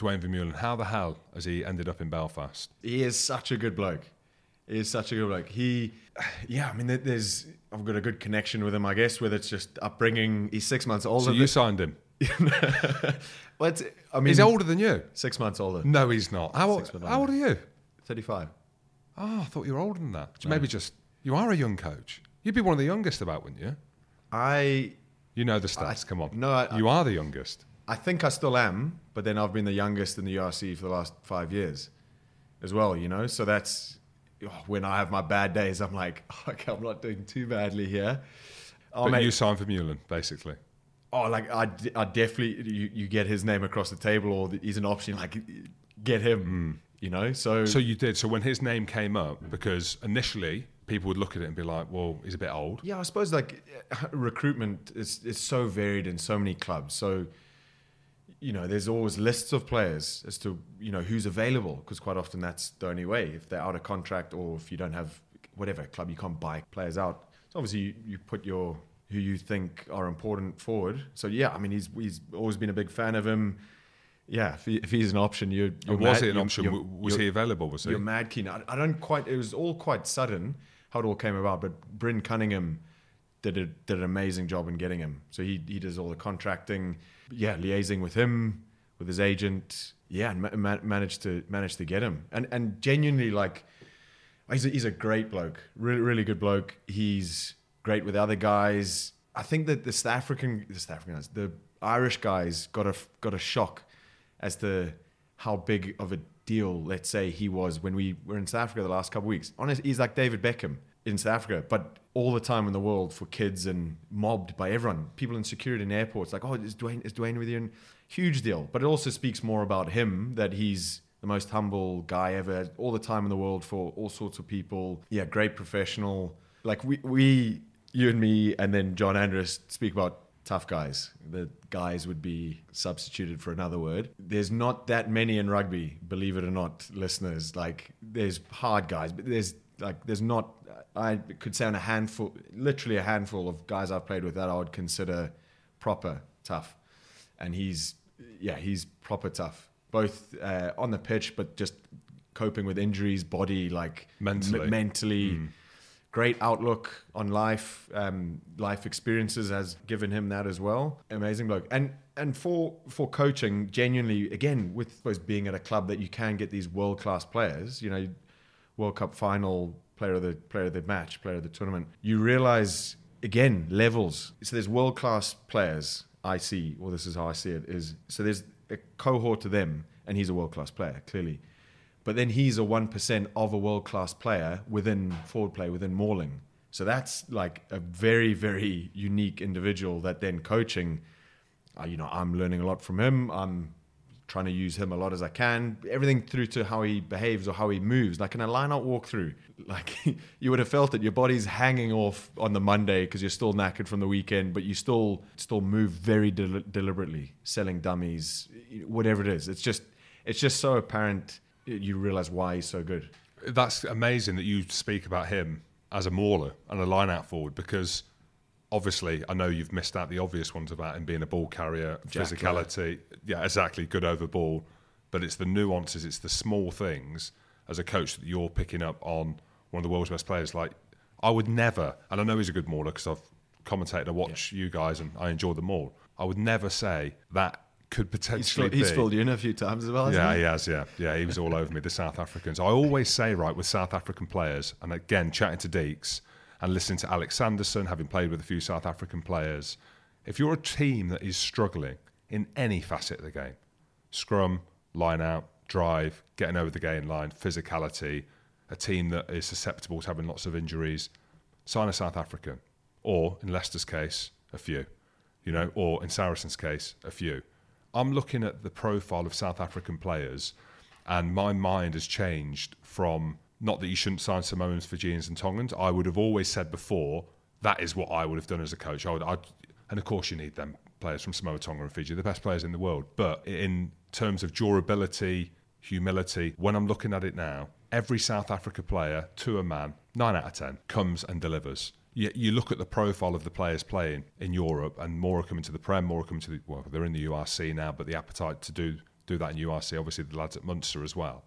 Duane Vermeulen. How the hell has he ended up in Belfast? He is such a good bloke. He is such a good bloke. He, yeah, I mean, there's, I've got a good connection with him, I guess, whether it's just upbringing. He's six months older. So you signed him. [laughs] well, I mean, He's older than you. Six months older. No, he's not. How, foot how old are you? 35. Oh, I thought you were older than that. Maybe just you are a young coach. You'd be one of the youngest about, wouldn't you? I, You know the stats. Come on. no, I- you are the youngest. I think I still am, but then I've been the youngest in the URC for the last five years as well, you know? So that's oh, when I have my bad days, I'm like, [laughs] okay, I'm not doing too badly here. Oh, but mate, you signed Vermeulen, basically. oh like I, I definitely, you, you get his name across the table or he's an option, like get him, hmm. you know? So, So you did. So when his name came up, because initially people would look at it and be like, "Well, he's a bit old." Yeah, I suppose like [laughs] recruitment is is so varied in so many clubs. So you know, there's always lists of players as to you know who's available because quite often that's the only way if they're out of contract or if you don't have whatever club you can't buy players out. So obviously you, you put your who you think are important forward. So yeah, I mean he's he's always been a big fan of him. Yeah, if, he, if he's an option, you're, you're was mad- it an option? you're- was you're- he available? Was he? you're mad keen. I, I don't quite. It was all quite sudden how it all came about. But Bryn Cunningham did a, did an amazing job in getting him. So he he does all the contracting. Yeah, liaising with him, with his agent. Yeah, and ma- ma- managed to managed to get him. And and genuinely like, he's a, he's a great bloke. Really really good bloke. He's great with other guys. I think that the South African the South African guys, the Irish guys got a got a shock as to how big of a deal, let's say, he was when we were in South Africa the last couple of weeks. Honestly, he's like David Beckham in South Africa, but all the time in the world for kids and mobbed by everyone. People in security in airports, like, oh, is Duane, is Duane with you? And huge deal. But it also speaks more about him that he's the most humble guy ever, all the time in the world for all sorts of people. Yeah, great professional. Like we, we you and me, and then John Andrus speak about tough guys. The guys would be substituted for another word. There's not that many in rugby, believe it or not, listeners. Like there's hard guys, but there's like there's not. I could say on a handful, literally a handful of guys I've played with that I would consider proper tough, and he's yeah he's proper tough, both uh, on the pitch, but just coping with injuries, body like Mentally. m- mentally great outlook on life. Um, life experiences has given him that as well. Amazing bloke. And and for for coaching, genuinely, again, with I suppose being at a club that you can get these world class players. You know, World Cup final player of the player of the match, player of the tournament. You realize again levels. So there's world class players. I see, Well, this is how I see it. Is so there's a cohort to them, and he's a world class player clearly but then he's a 1% of a world class player within forward play, within mauling. So that's like a very, very unique individual that then coaching, uh, you know, I'm learning a lot from him. I'm trying to use him a lot as I can. Everything through to how he behaves or how he moves. Like in a line out walkthrough, like [laughs] you would have felt it. Your body's hanging off on the Monday because you're still knackered from the weekend, but you still still move very del- deliberately, selling dummies, whatever it is. It's just it's just so apparent. You realize why he's so good. That's amazing that you speak about him as a mauler and a line out forward because obviously, I know you've missed out the obvious ones about him being a ball carrier, Jack physicality. Yeah, exactly. Good over ball. But it's the nuances, it's the small things as a coach that you're picking up on one of the world's best players. Like, I would never, and I know he's a good mauler because I've commentated, I watch you guys and I enjoy them all. I would never say that could potentially he's be. filled you in a few times as well. hasn't Yeah, he? he has. Yeah, yeah, he was all over me. The South Africans. I always say, right, with South African players, and again, chatting to Deeks and listening to Alex Sanderson, having played with a few South African players, if you're a team that is struggling in any facet of the game, scrum, line out, drive, getting over the game line, physicality, a team that is susceptible to having lots of injuries, sign a South African, or in Leicester's case, a few, you know, or in Saracen's case, a few. I'm looking at the profile of South African players, and my mind has changed from not that you shouldn't sign Samoans, Fijians, and Tongans. I would have always said before that is what I would have done as a coach. I would, I'd, and of course, you need them players from Samoa, Tonga, and Fiji, the best players in the world. But in terms of durability, humility, when I'm looking at it now, every South Africa player to a man, nine out of ten, comes and delivers. You, you look at the profile of the players playing in Europe, and more are coming to the Prem, more are coming to the well, they're in the URC now, but the appetite to do do that in URC, obviously the lads at Munster as well.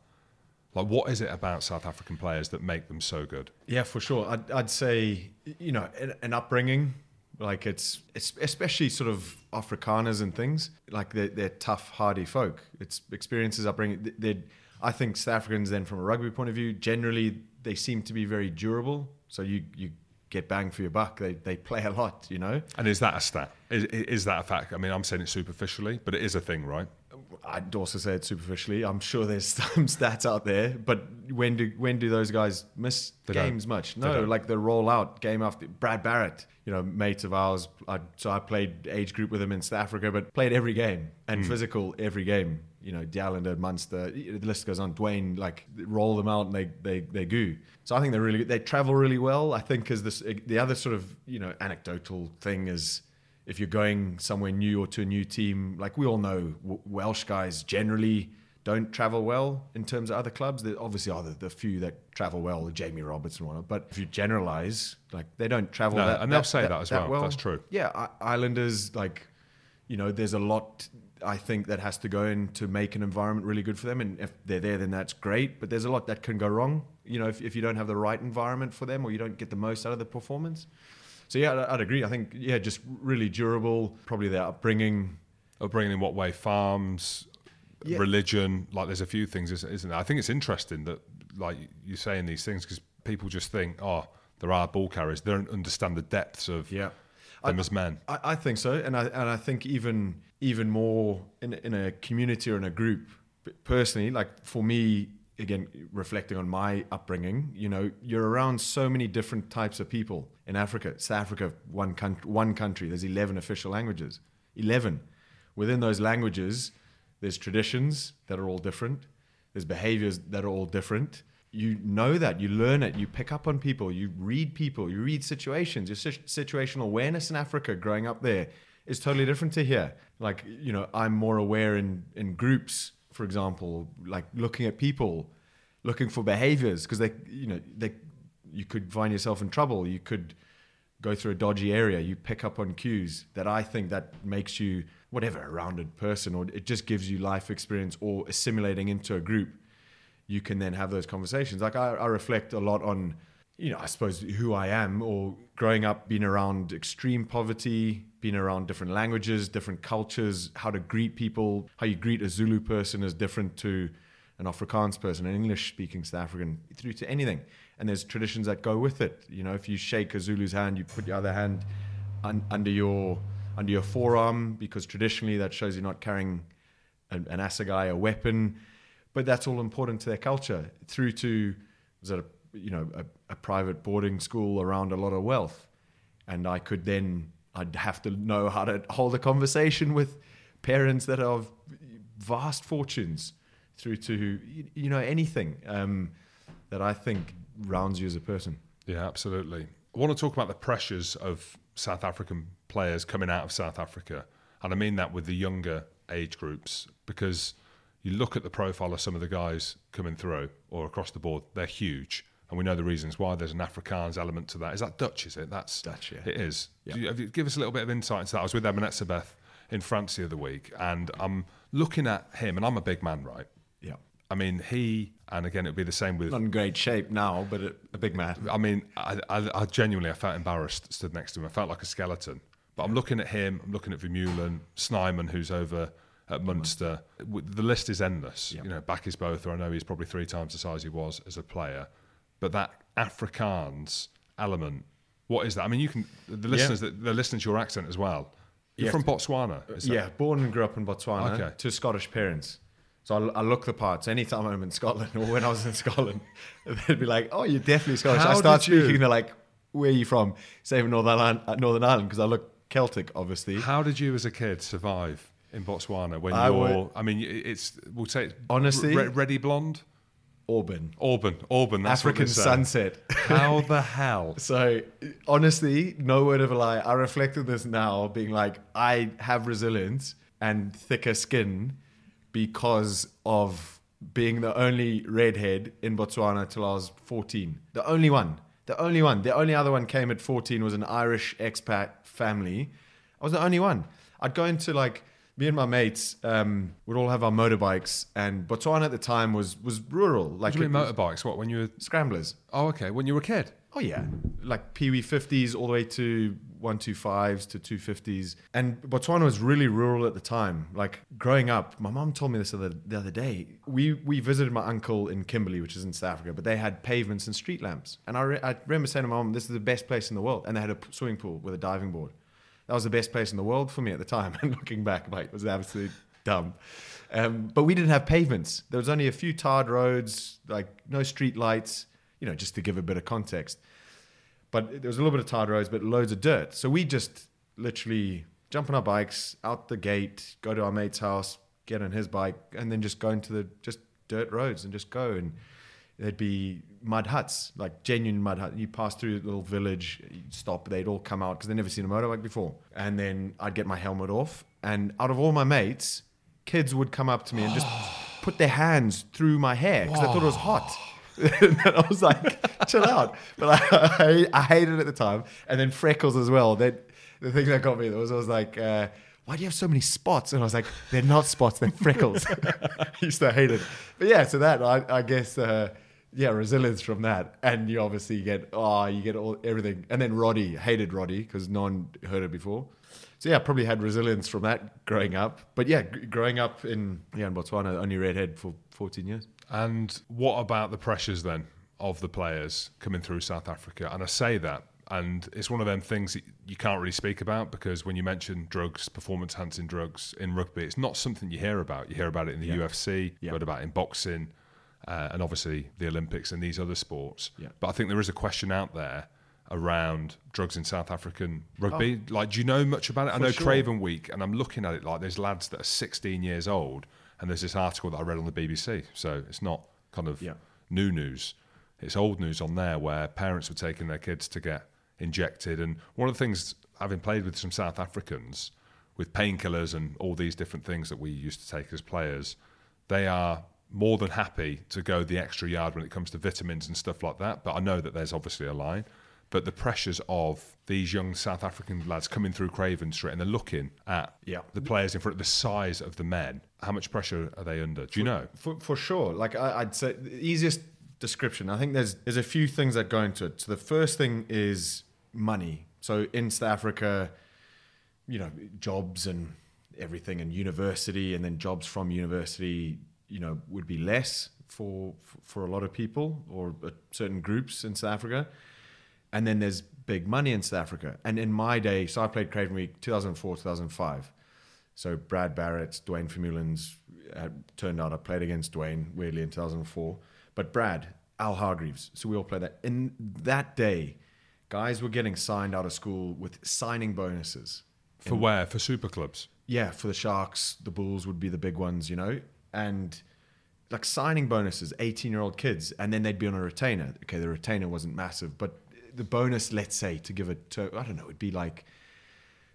Like, what is it about South African players that make them so good? Yeah, for sure. I'd, I'd say, you know, an, an upbringing, like it's, it's especially sort of Afrikaners and things, like they're, they're tough, hardy folk. It's experiences upbringing. They're, I think South Africans, then from a rugby point of view, generally they seem to be very durable. So you, you get bang for your buck. They, they play a lot, you know. And is that a stat? Is, is that a fact? I mean, I'm saying it superficially, but it is a thing, right? I'd also say it superficially. I'm sure there's [laughs] some stats out there, but when do when do those guys miss They don't. games much? No, don't. like the roll out game after Brad Barritt, you know, mates of ours. I, so I played age group with him in South Africa, but played every game and hmm. physical every game. You know, De Allende, Munster, the list goes on. Duane, like roll them out and they they they goo. So I think they're really good. They travel really well. I think is this the other sort of you know anecdotal thing is if you're going somewhere new or to a new team, like we all know, w- Welsh guys generally don't travel well in terms of other clubs. There obviously are the, the few that travel well, Jamie Roberts and whatnot. But if you generalize, like they don't travel. No, that, and they'll say that as well. That's true. Yeah, I- Islanders like, you know, there's a lot. I think that has to go in to make an environment really good for them. And if they're there, then that's great. But there's a lot that can go wrong. You know, if, if you don't have the right environment for them or you don't get the most out of the performance. So yeah, I'd- I'd agree. I think yeah, just really durable. Probably their upbringing. Upbringing in what way? Farms, Yeah. religion. Like, there's a few things, isn't isn't there? I think it's interesting that, like, you're saying these things because people just think, oh, there are ball carriers. They don't understand the depths of Yeah, them I- as men. I, I think so, and I and I think even even more in in a community or in a group. Personally, like for me, again, reflecting on my upbringing, you know, you're around so many different types of people in Africa. South Africa, one country, one country. There's 11 official languages. 11. Within those languages, there's traditions that are all different. There's behaviors that are all different. You know that. You learn it. You pick up on people. You read people. You read situations. Your situational awareness in Africa growing up there is totally different to here. Like, you know, I'm more aware in, in groups, for example, like looking at people, looking for behaviors because they, you know, they, you could find yourself in trouble. You could go through a dodgy area, you pick up on cues that I think that makes you whatever a rounded person, or it just gives you life experience or assimilating into a group. You can then have those conversations. Like I, I reflect a lot on, you know, I suppose who I am, or growing up, being around extreme poverty, being around different languages, different cultures, how to greet people, how you greet a Zulu person is different to an Afrikaans person, an English speaking South African, through to anything. And there's traditions that go with it. You know, if you shake a Zulu's hand, you put your other hand un- under your under your forearm because traditionally that shows you're not carrying an, an assegai, a weapon. But that's all important to their culture. Through to was that a you know a, a private boarding school around a lot of wealth, and I could then I'd have to know how to hold a conversation with parents that have vast fortunes through to you, know anything um, that I think rounds you as a person. Yeah, absolutely. I want to talk about the pressures of South African players coming out of South Africa. And I mean that with the younger age groups because you look at the profile of some of the guys coming through or across the board, they're huge. And we know the reasons why. There's an Afrikaans element to that. Is that Dutch? Is it? That's Dutch, yeah. It is. Do you, have you, give us a little bit of insight into that. I was with Eben Etzebeth in France the other week, and I'm looking at him, and I'm a big man, right? Yeah. I mean, he, and again, it'd be the same with Not in great shape now, but a, a big man. I mean, I, I, I genuinely, I felt embarrassed stood next to him. I felt like a skeleton. But I'm looking at him. I'm looking at Vermeulen, Snyman, who's over at Munster. The list is endless. You know, Bakkies Botha. Or I know he's probably three times the size he was as a player. But that Afrikaans element, what is that? I mean, you can the listeners that they're listening to your accent as well. You're Yeah. from Botswana. Yeah, born and grew up in Botswana Okay. to Scottish parents. So I, I look the parts. Anytime I'm in Scotland [laughs] or when I was in Scotland, [laughs] they'd be like, "Oh, you're definitely Scottish." How I start did you- they're like, "Where are you from?" Same in Northern Ireland, uh, Northern Ireland, because I look Celtic, obviously. How did you, as a kid, survive in Botswana when I you're? would- I mean, it's we'll say Honestly- re- ready blonde, Auburn, Auburn, Auburn. That's African sunset. How the [laughs] hell? So honestly, no word of a lie. I reflect on this now, being like, I have resilience and thicker skin because of being the only redhead in Botswana till I was 14. The only one. The only one. The only other one came at 14 was an Irish expat family. I was the only one. I'd go into like me and my mates um, would all have our motorbikes, and Botswana at the time was was rural, like What do you mean motorbikes? What when you were? scramblers. Oh, okay. When you were a kid. Oh yeah, like Pee Wee fifties all the way to one two fives to two fifties, and Botswana was really rural at the time. Like growing up, my mom told me this the other, the other day. We we visited my uncle in Kimberley, which is in South Africa, but they had pavements and street lamps. And I, re- I remember saying to my mom, "This is the best place in the world," and they had a p- swimming pool with a diving board. That was the best place in the world for me at the time. [laughs] And looking back, like, it was absolutely dumb. Um, but we didn't have pavements. There was only a few tarred roads, like no street lights. You know, just to give a bit of context but there was a little bit of tarred roads, but loads of dirt. So we just literally jump on our bikes out the gate, go to our mate's house, get on his bike, and then just go into the just dirt roads and just go. And there'd be mud huts, like genuine mud huts. You pass through a little village, you stop, they'd all come out because they'd never seen a motorbike before. And then I'd get my helmet off, and out of all my mates, kids would come up to me and just [sighs] put their hands through my hair because I thought it was hot. [laughs] and I was like, chill out. But I, I, I hated it at the time. And then freckles as well. Then the thing that got me was I was like, uh, why do you have so many spots? And I was like, they're not spots, they're freckles. [laughs] I used to hate it. But yeah, so that I, I guess uh, yeah, resilience from that. And you obviously get oh, you get all everything. And then Roddy, hated Roddy because no one heard it before. So yeah, probably had resilience from that growing up. But yeah, g- growing up in yeah in Botswana, only redhead for 14 years. And what about the pressures then of the players coming through South Africa? And I say that, and it's one of them things that you can't really speak about because when you mention drugs, performance enhancing drugs in rugby, it's not something you hear about. You hear about it in the UFC, you Yeah. heard about it in boxing, uh, and obviously the Olympics and these other sports. Yeah. But I think there is a question out there around drugs in South African rugby. Oh. Like, do you know much about it? I know sure. Craven Week, and I'm looking at it like there's lads that are 16 years old, and there's this article that I read on the BBC. So it's not kind of Yeah. new news. It's old news on there where parents were taking their kids to get injected. And one of the things, having played with some South Africans with painkillers and all these different things that we used to take as players, they are more than happy to go the extra yard when it comes to vitamins and stuff like that. But I know that there's obviously a line. But the pressures of these young South African lads coming through Craven Street and they're looking at Yeah. the players in front of the size of the men. How much pressure are they under? Do you know? For, for sure. Like I, I'd say the easiest description. I think there's there's a few things that go into it. So the first thing is money. So in South Africa, you know, jobs and everything, and university, and then jobs from university, you know, would be less for for a lot of people or uh, certain groups in South Africa. And then there's big money in South Africa. And in my day, so I played Craven Week 2004, 2005. So Brad Barritt, Duane Vermeulen's uh, turned out I played against Duane weirdly in 2004. But Brad, Al Hargreaves, so we all played that. In that day, guys were getting signed out of school with signing bonuses. For where? For super clubs? Yeah, for the Sharks, the Bulls would be the big ones, you know? And like signing bonuses, 18 year old kids, and then they'd be on a retainer. Okay, the retainer wasn't massive, but the bonus, let's say, to give it to, I don't know, it'd be like,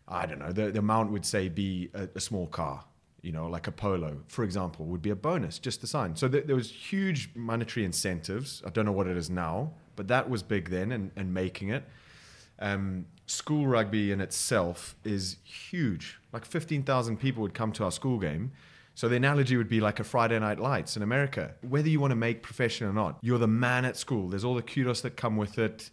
I don't know, the, the amount would say be a, a small car. you know, like a polo, for example, would be a bonus just to sign. So th- there was huge monetary incentives. I don't know what it is now, but that was big then and, and making it. Um, school rugby in itself is huge. Like 15,000 people would come to our school game. So the analogy would be like a Friday night lights in America. Whether you want to make profession or not, you're the man at school. There's all the kudos that come with it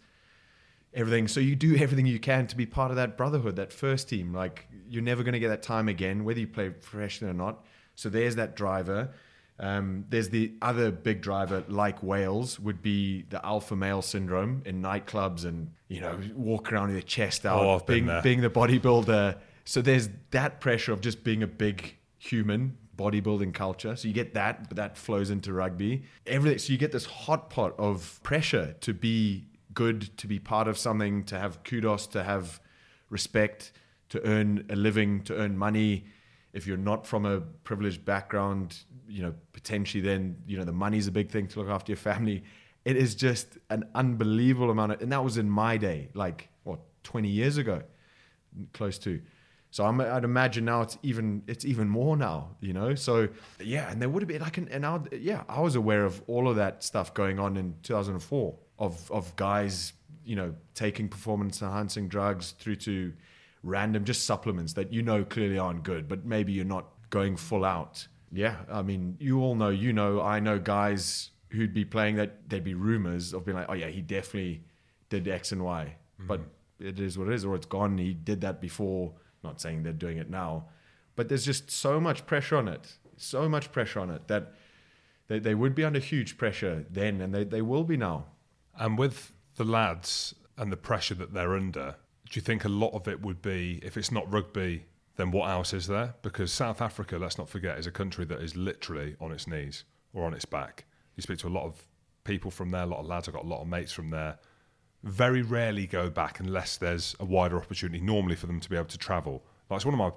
everything. So you do everything you can to be part of that brotherhood, that first team. Like you're never going to get that time again, whether you play professional or not. So there's that driver. Um, there's the other big driver, like Wales, would be the alpha male syndrome in nightclubs and you know walk around with your chest out, Oh, being being the bodybuilder. So there's that pressure of just being a big human bodybuilding culture. So you get that, but that flows into rugby. Everything. So you get this hot pot of pressure to be good, to be part of something, to have kudos, to have respect, to earn a living, to earn money. If you're not from a privileged background, you know, potentially then, you know, the money's a big thing to look after your family. It is just an unbelievable amount of, and that was in my day, like, what, 20 years ago, close to. So I'm, I'd imagine now it's even it's even more now, you know. So yeah, and there would have been like, an, and I, yeah, I was aware of all of that stuff going on in 2004 of of guys, you know, taking performance enhancing drugs through to random just supplements that you know clearly aren't good, but maybe you're not going full out. Yeah, I mean, you all know, you know, I know guys who'd be playing that there'd be rumors of being like, oh yeah, he definitely did X and Y, but mm-hmm. it is what it is, or it's gone. He did that before. Not saying they're doing it now, but there's just so much pressure on it, so much pressure on it that they, they would be under huge pressure then, and they, they will be now. And with the lads and the pressure that they're under, do you think a lot of it would be if it's not rugby, then what else is there? Because South Africa, let's not forget, is a country that is literally on its knees or on its back. You speak to a lot of people from there, a lot of lads, I've got a lot of mates from there. Very rarely go back unless there's a wider opportunity, normally for them to be able to travel. Like, it's one of my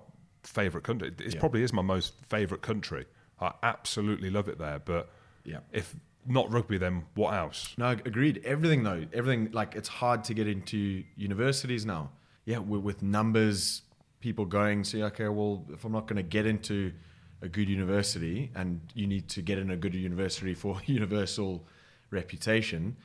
favourite countries. It Yeah. probably is my most favourite country. I absolutely love it there. But Yeah. if not rugby, then what else? No, agreed. Everything though, everything like it's hard to get into universities now. Yeah, with, with numbers, people going. So okay, well, if I'm not going to get into a good university, and you need to get in a good university for [laughs] universal reputation.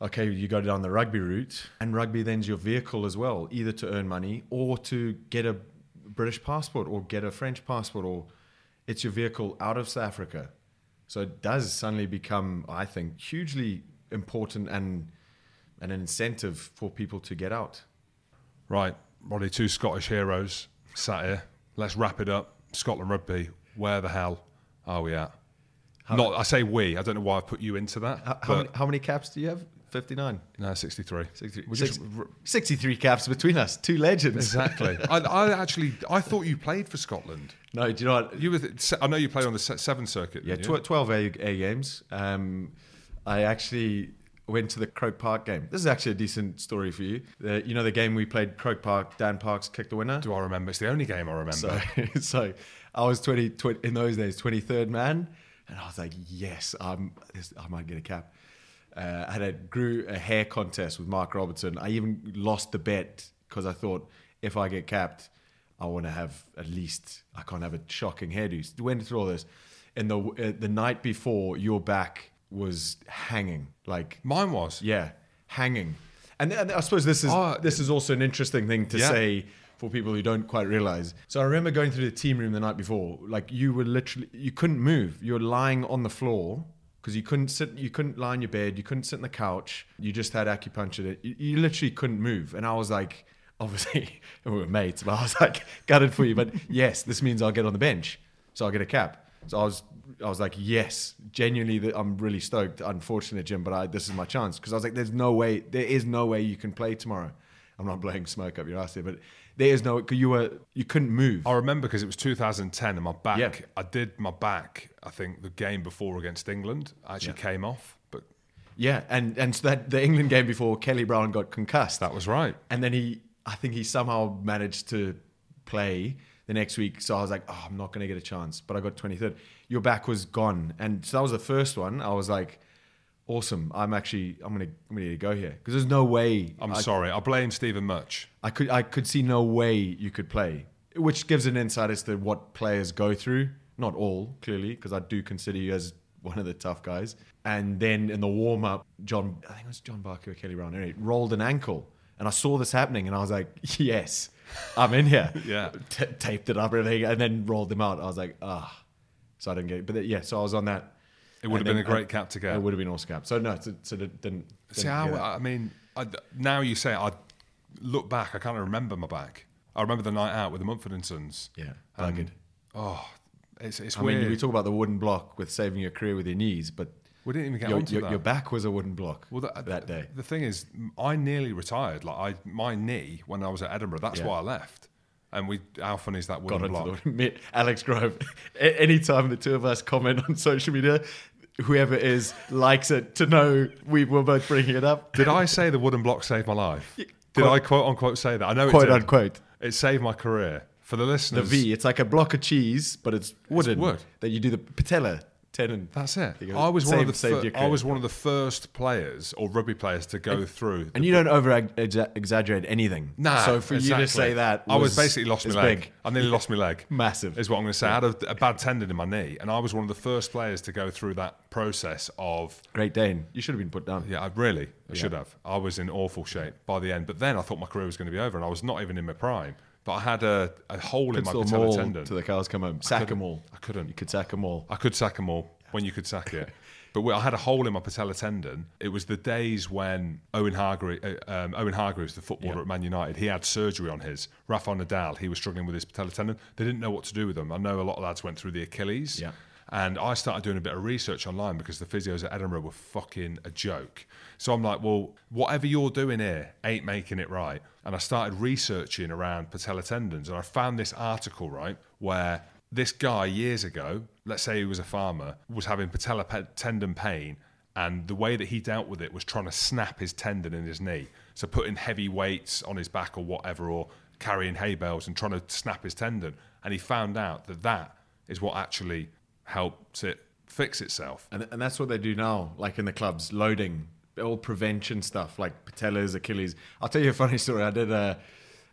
Okay, you go down the rugby route, and rugby then's your vehicle as well, either to earn money or to get a British passport or get a French passport, or it's your vehicle out of South Africa. So it does suddenly become, I think, hugely important and and an incentive for people to get out. Right, Roddy, two Scottish heroes sat here. Let's wrap it up. Scotland rugby. Where the hell are we at? Not, I say we. I don't know why I put you into that. How, how, many, how many caps do you have? 59. no, sixty-three. 63, Six- r- 63 caps between us, two legends. exactly. [laughs] I, I actually, I thought you played for Scotland. no, do you know what? You were. I know you played on the se- Seven Circuit. Yeah, tw- 12 A, A games. Um, I actually went to the Croke Park game. This is actually a decent story for you. The, you know the game we played, Croke Park, Dan Parks kicked the winner? Do I remember? It's the only game I remember. So, [laughs] so I was 20, 20 in those days, 23rd man, and I was like, yes, I'm, I might get a cap. Uh, I had a grew a hair contest with Mark Robertson. I even lost the bet because I thought if I get capped, I want to have at least I can't have a shocking hairdo. Went through all this, and the uh, the night before, your back was hanging like Mine was. yeah, hanging. And, and I suppose this is Oh, this is also an interesting thing to Yeah. say for people who don't quite realize. So I remember going through the team room the night before. Like you were literally you couldn't move. You were lying on the floor because you couldn't sit. You couldn't lie on your bed. You couldn't sit on the couch. You just had acupuncture. You, you literally couldn't move. And I was like, [laughs] obviously we were mates, but I was like [laughs] gutted for you. But yes, this means I'll get on the bench, so I'll get a cap. So I was, I was like, yes, genuinely, I'm really stoked. Unfortunate, Jim, but I, this is my chance because I was like, there's no way, there is no way you can play tomorrow. I'm not blowing smoke up your ass here, but there is no, you were, you couldn't move. I remember because it was 2010 and my back. Yeah. I did my back. I think the game before against England actually came off, but Yeah, and and so that the England game before Kelly Brown got concussed, that was right. and then he, I think he somehow managed to play the next week. So I was like, oh, I'm not going to get a chance, but I got 23rd. Your back was gone, and so that was the first one. I was like, awesome. I'm actually, I'm gonna, I'm gonna go here because there's no way. I'm I, sorry. I blame Stephen Much. I could, I could see no way you could play which gives an insight as to what players go through. Not all, clearly, because I do consider you as one of the tough guys. And then in the warm up, John, I think it was John Barclay or Kelly Brown, anyway, rolled an ankle. And I saw this happening and I was like, yes, I'm in here. [laughs] Yeah. T- taped it up and everything and then rolled them out. I was like, ah. So I didn't get it. But yeah, so I was on that. It would have been a great cap to get. It would have been awesome cap. So no, so, so it didn't. See, I. I mean, I, now you say it, I look back, I can't remember my back. I remember the night out with the Mumford and Sons. Yeah, bugged. oh, it's, it's I weird. mean, we talk about the wooden block with saving your career with your knees, but We didn't even get your, onto your, that. your back was a wooden block well, that, that day. The thing is, I nearly retired. Like I, my knee when I was at Edinburgh. That's Yeah. why I left. And we, how funny is that Got wooden into block? [laughs] the Alex Grove. [laughs] Anytime the two of us comment on social media, whoever it is likes it to know we were both bringing it up. Did I say the wooden block saved my life? Did Quote- I quote unquote say that? I know it Quote did. unquote. It saved my career. For the listeners. The V, it's like a block of cheese, but it's wooden. wood. That you do the patella tendon. That's it. I was one of the fir- I was one of the first players or rugby players to go through. And you don't over exa- exaggerate anything. Nah, So for you to say that, I was basically lost my leg. big. I nearly lost my leg. [laughs] Massive. is what I'm going to say. I had a, a bad tendon in my knee, and I was one of the first players to go through that process of. Great Dane. You should have been put down. Yeah, I really, I should have. I was in awful shape by the end, but then I thought my career was going to be over, and I was not even in my prime. But I had a, a hole in my patella tendon. to the cows come home. Sack them all. I couldn't. You could sack them all. I could sack them all when you could sack it. [laughs] But we- I had a hole in my patella tendon. It was the days when Owen Hargreaves, uh, um, Owen Hargreaves, the footballer at Man United, he had surgery on his. Rafa Nadal, he was struggling with his patella tendon. They didn't know what to do with them. I know a lot of lads went through the Achilles. Yeah. And I started doing a bit of research online because the physios at Edinburgh were fucking a joke. So I'm like, well, whatever you're doing here ain't making it right. And I started researching around patella tendons, and I found this article right where this guy years ago, let's say he was a farmer, was having patella pe- tendon pain, and the way that he dealt with it was trying to snap his tendon in his knee. So putting heavy weights on his back or whatever, or carrying hay bales and trying to snap his tendon. And he found out that that is what actually helps it fix itself. And, and that's what they do now, like in the clubs, loading, all prevention stuff, like patellas, Achilles. I'll tell you a funny story. I did a,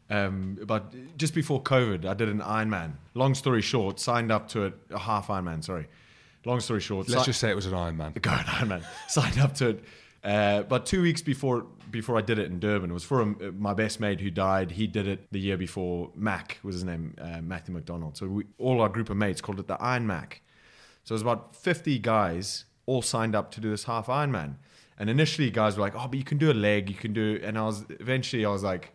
um, about just before COVID, I did an Ironman. Long story short, signed up to it, a half Ironman, sorry. Long story short, Let's si- just say it was an Iron Man. [laughs] go on, Ironman. Signed up to it. Uh, about two weeks before before I did it in Durban, it was for um, my best mate who died. He did it the year before. Mac was his name, uh, Matthew McDonald. So we, all our group of mates called it the Iron Mac. So it was about 50 guys all signed up to do this half Ironman. And initially, guys were like, "Oh, but you can do a leg, you can do." And I was eventually, I was like,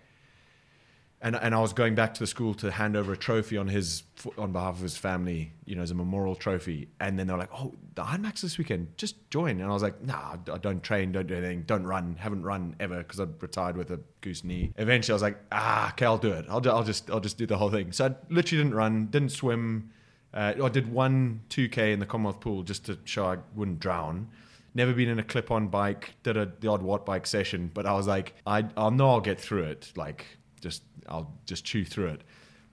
and and I was going back to the school to hand over a trophy on his on behalf of his family, you know, as a memorial trophy. And then they're like, "Oh, the Iron Mac's this weekend, just join." And I was like, "Nah, I don't train, don't do anything, don't run, haven't run ever because I retired with a goose knee." Eventually, I was like, "Ah, okay, I'll do it. I'll, I'll just I'll just do the whole thing." So I literally didn't run, didn't swim. Uh, I did one 2k in the Commonwealth pool just to show I wouldn't drown. Never been in a clip-on bike. Did a the odd watt bike session, but I was like, I I know I'll get through it. Like just I'll just chew through it.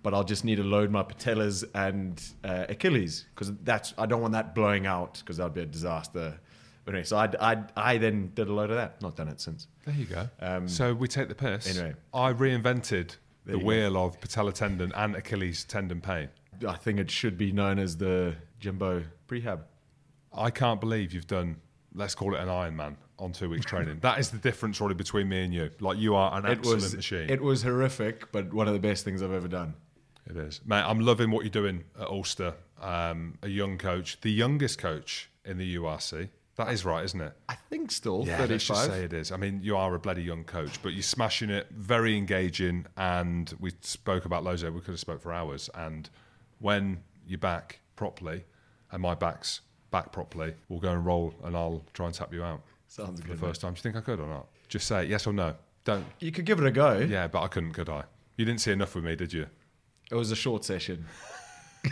But I'll just need to load my patellas and uh, Achilles because that's I don't want that blowing out because that'd be a disaster. But anyway, so I, I I then did a load of that. Not done it since. There you go. Um, so we take the piss. anyway. I reinvented the you go. wheel of patella tendon and Achilles tendon pain. I think it should be known as the Jimbo prehab. I can't believe you've done, let's call it an Ironman on two weeks training. that is the difference really between me and you. Like you are an It absolute was machine. it was horrific, but one of the best things I've ever done. It is, mate. I'm loving what you're doing at Ulster. Um, a young coach, the youngest coach in the URC. That is right, isn't it? I think still Yeah, let's just say it is. I mean, you are a bloody young coach, but you're smashing it, very engaging, and we spoke about Lozo. We could have spoke for hours. And when you're back properly, and my back's back properly, we'll go and roll, and I'll try and tap you out Sounds good. the first time. Do you think I could or not? Just say yes or no. Don't. You could give it a go. Yeah, but I couldn't, could I? You didn't see enough with me, did you? It was a short session. [laughs]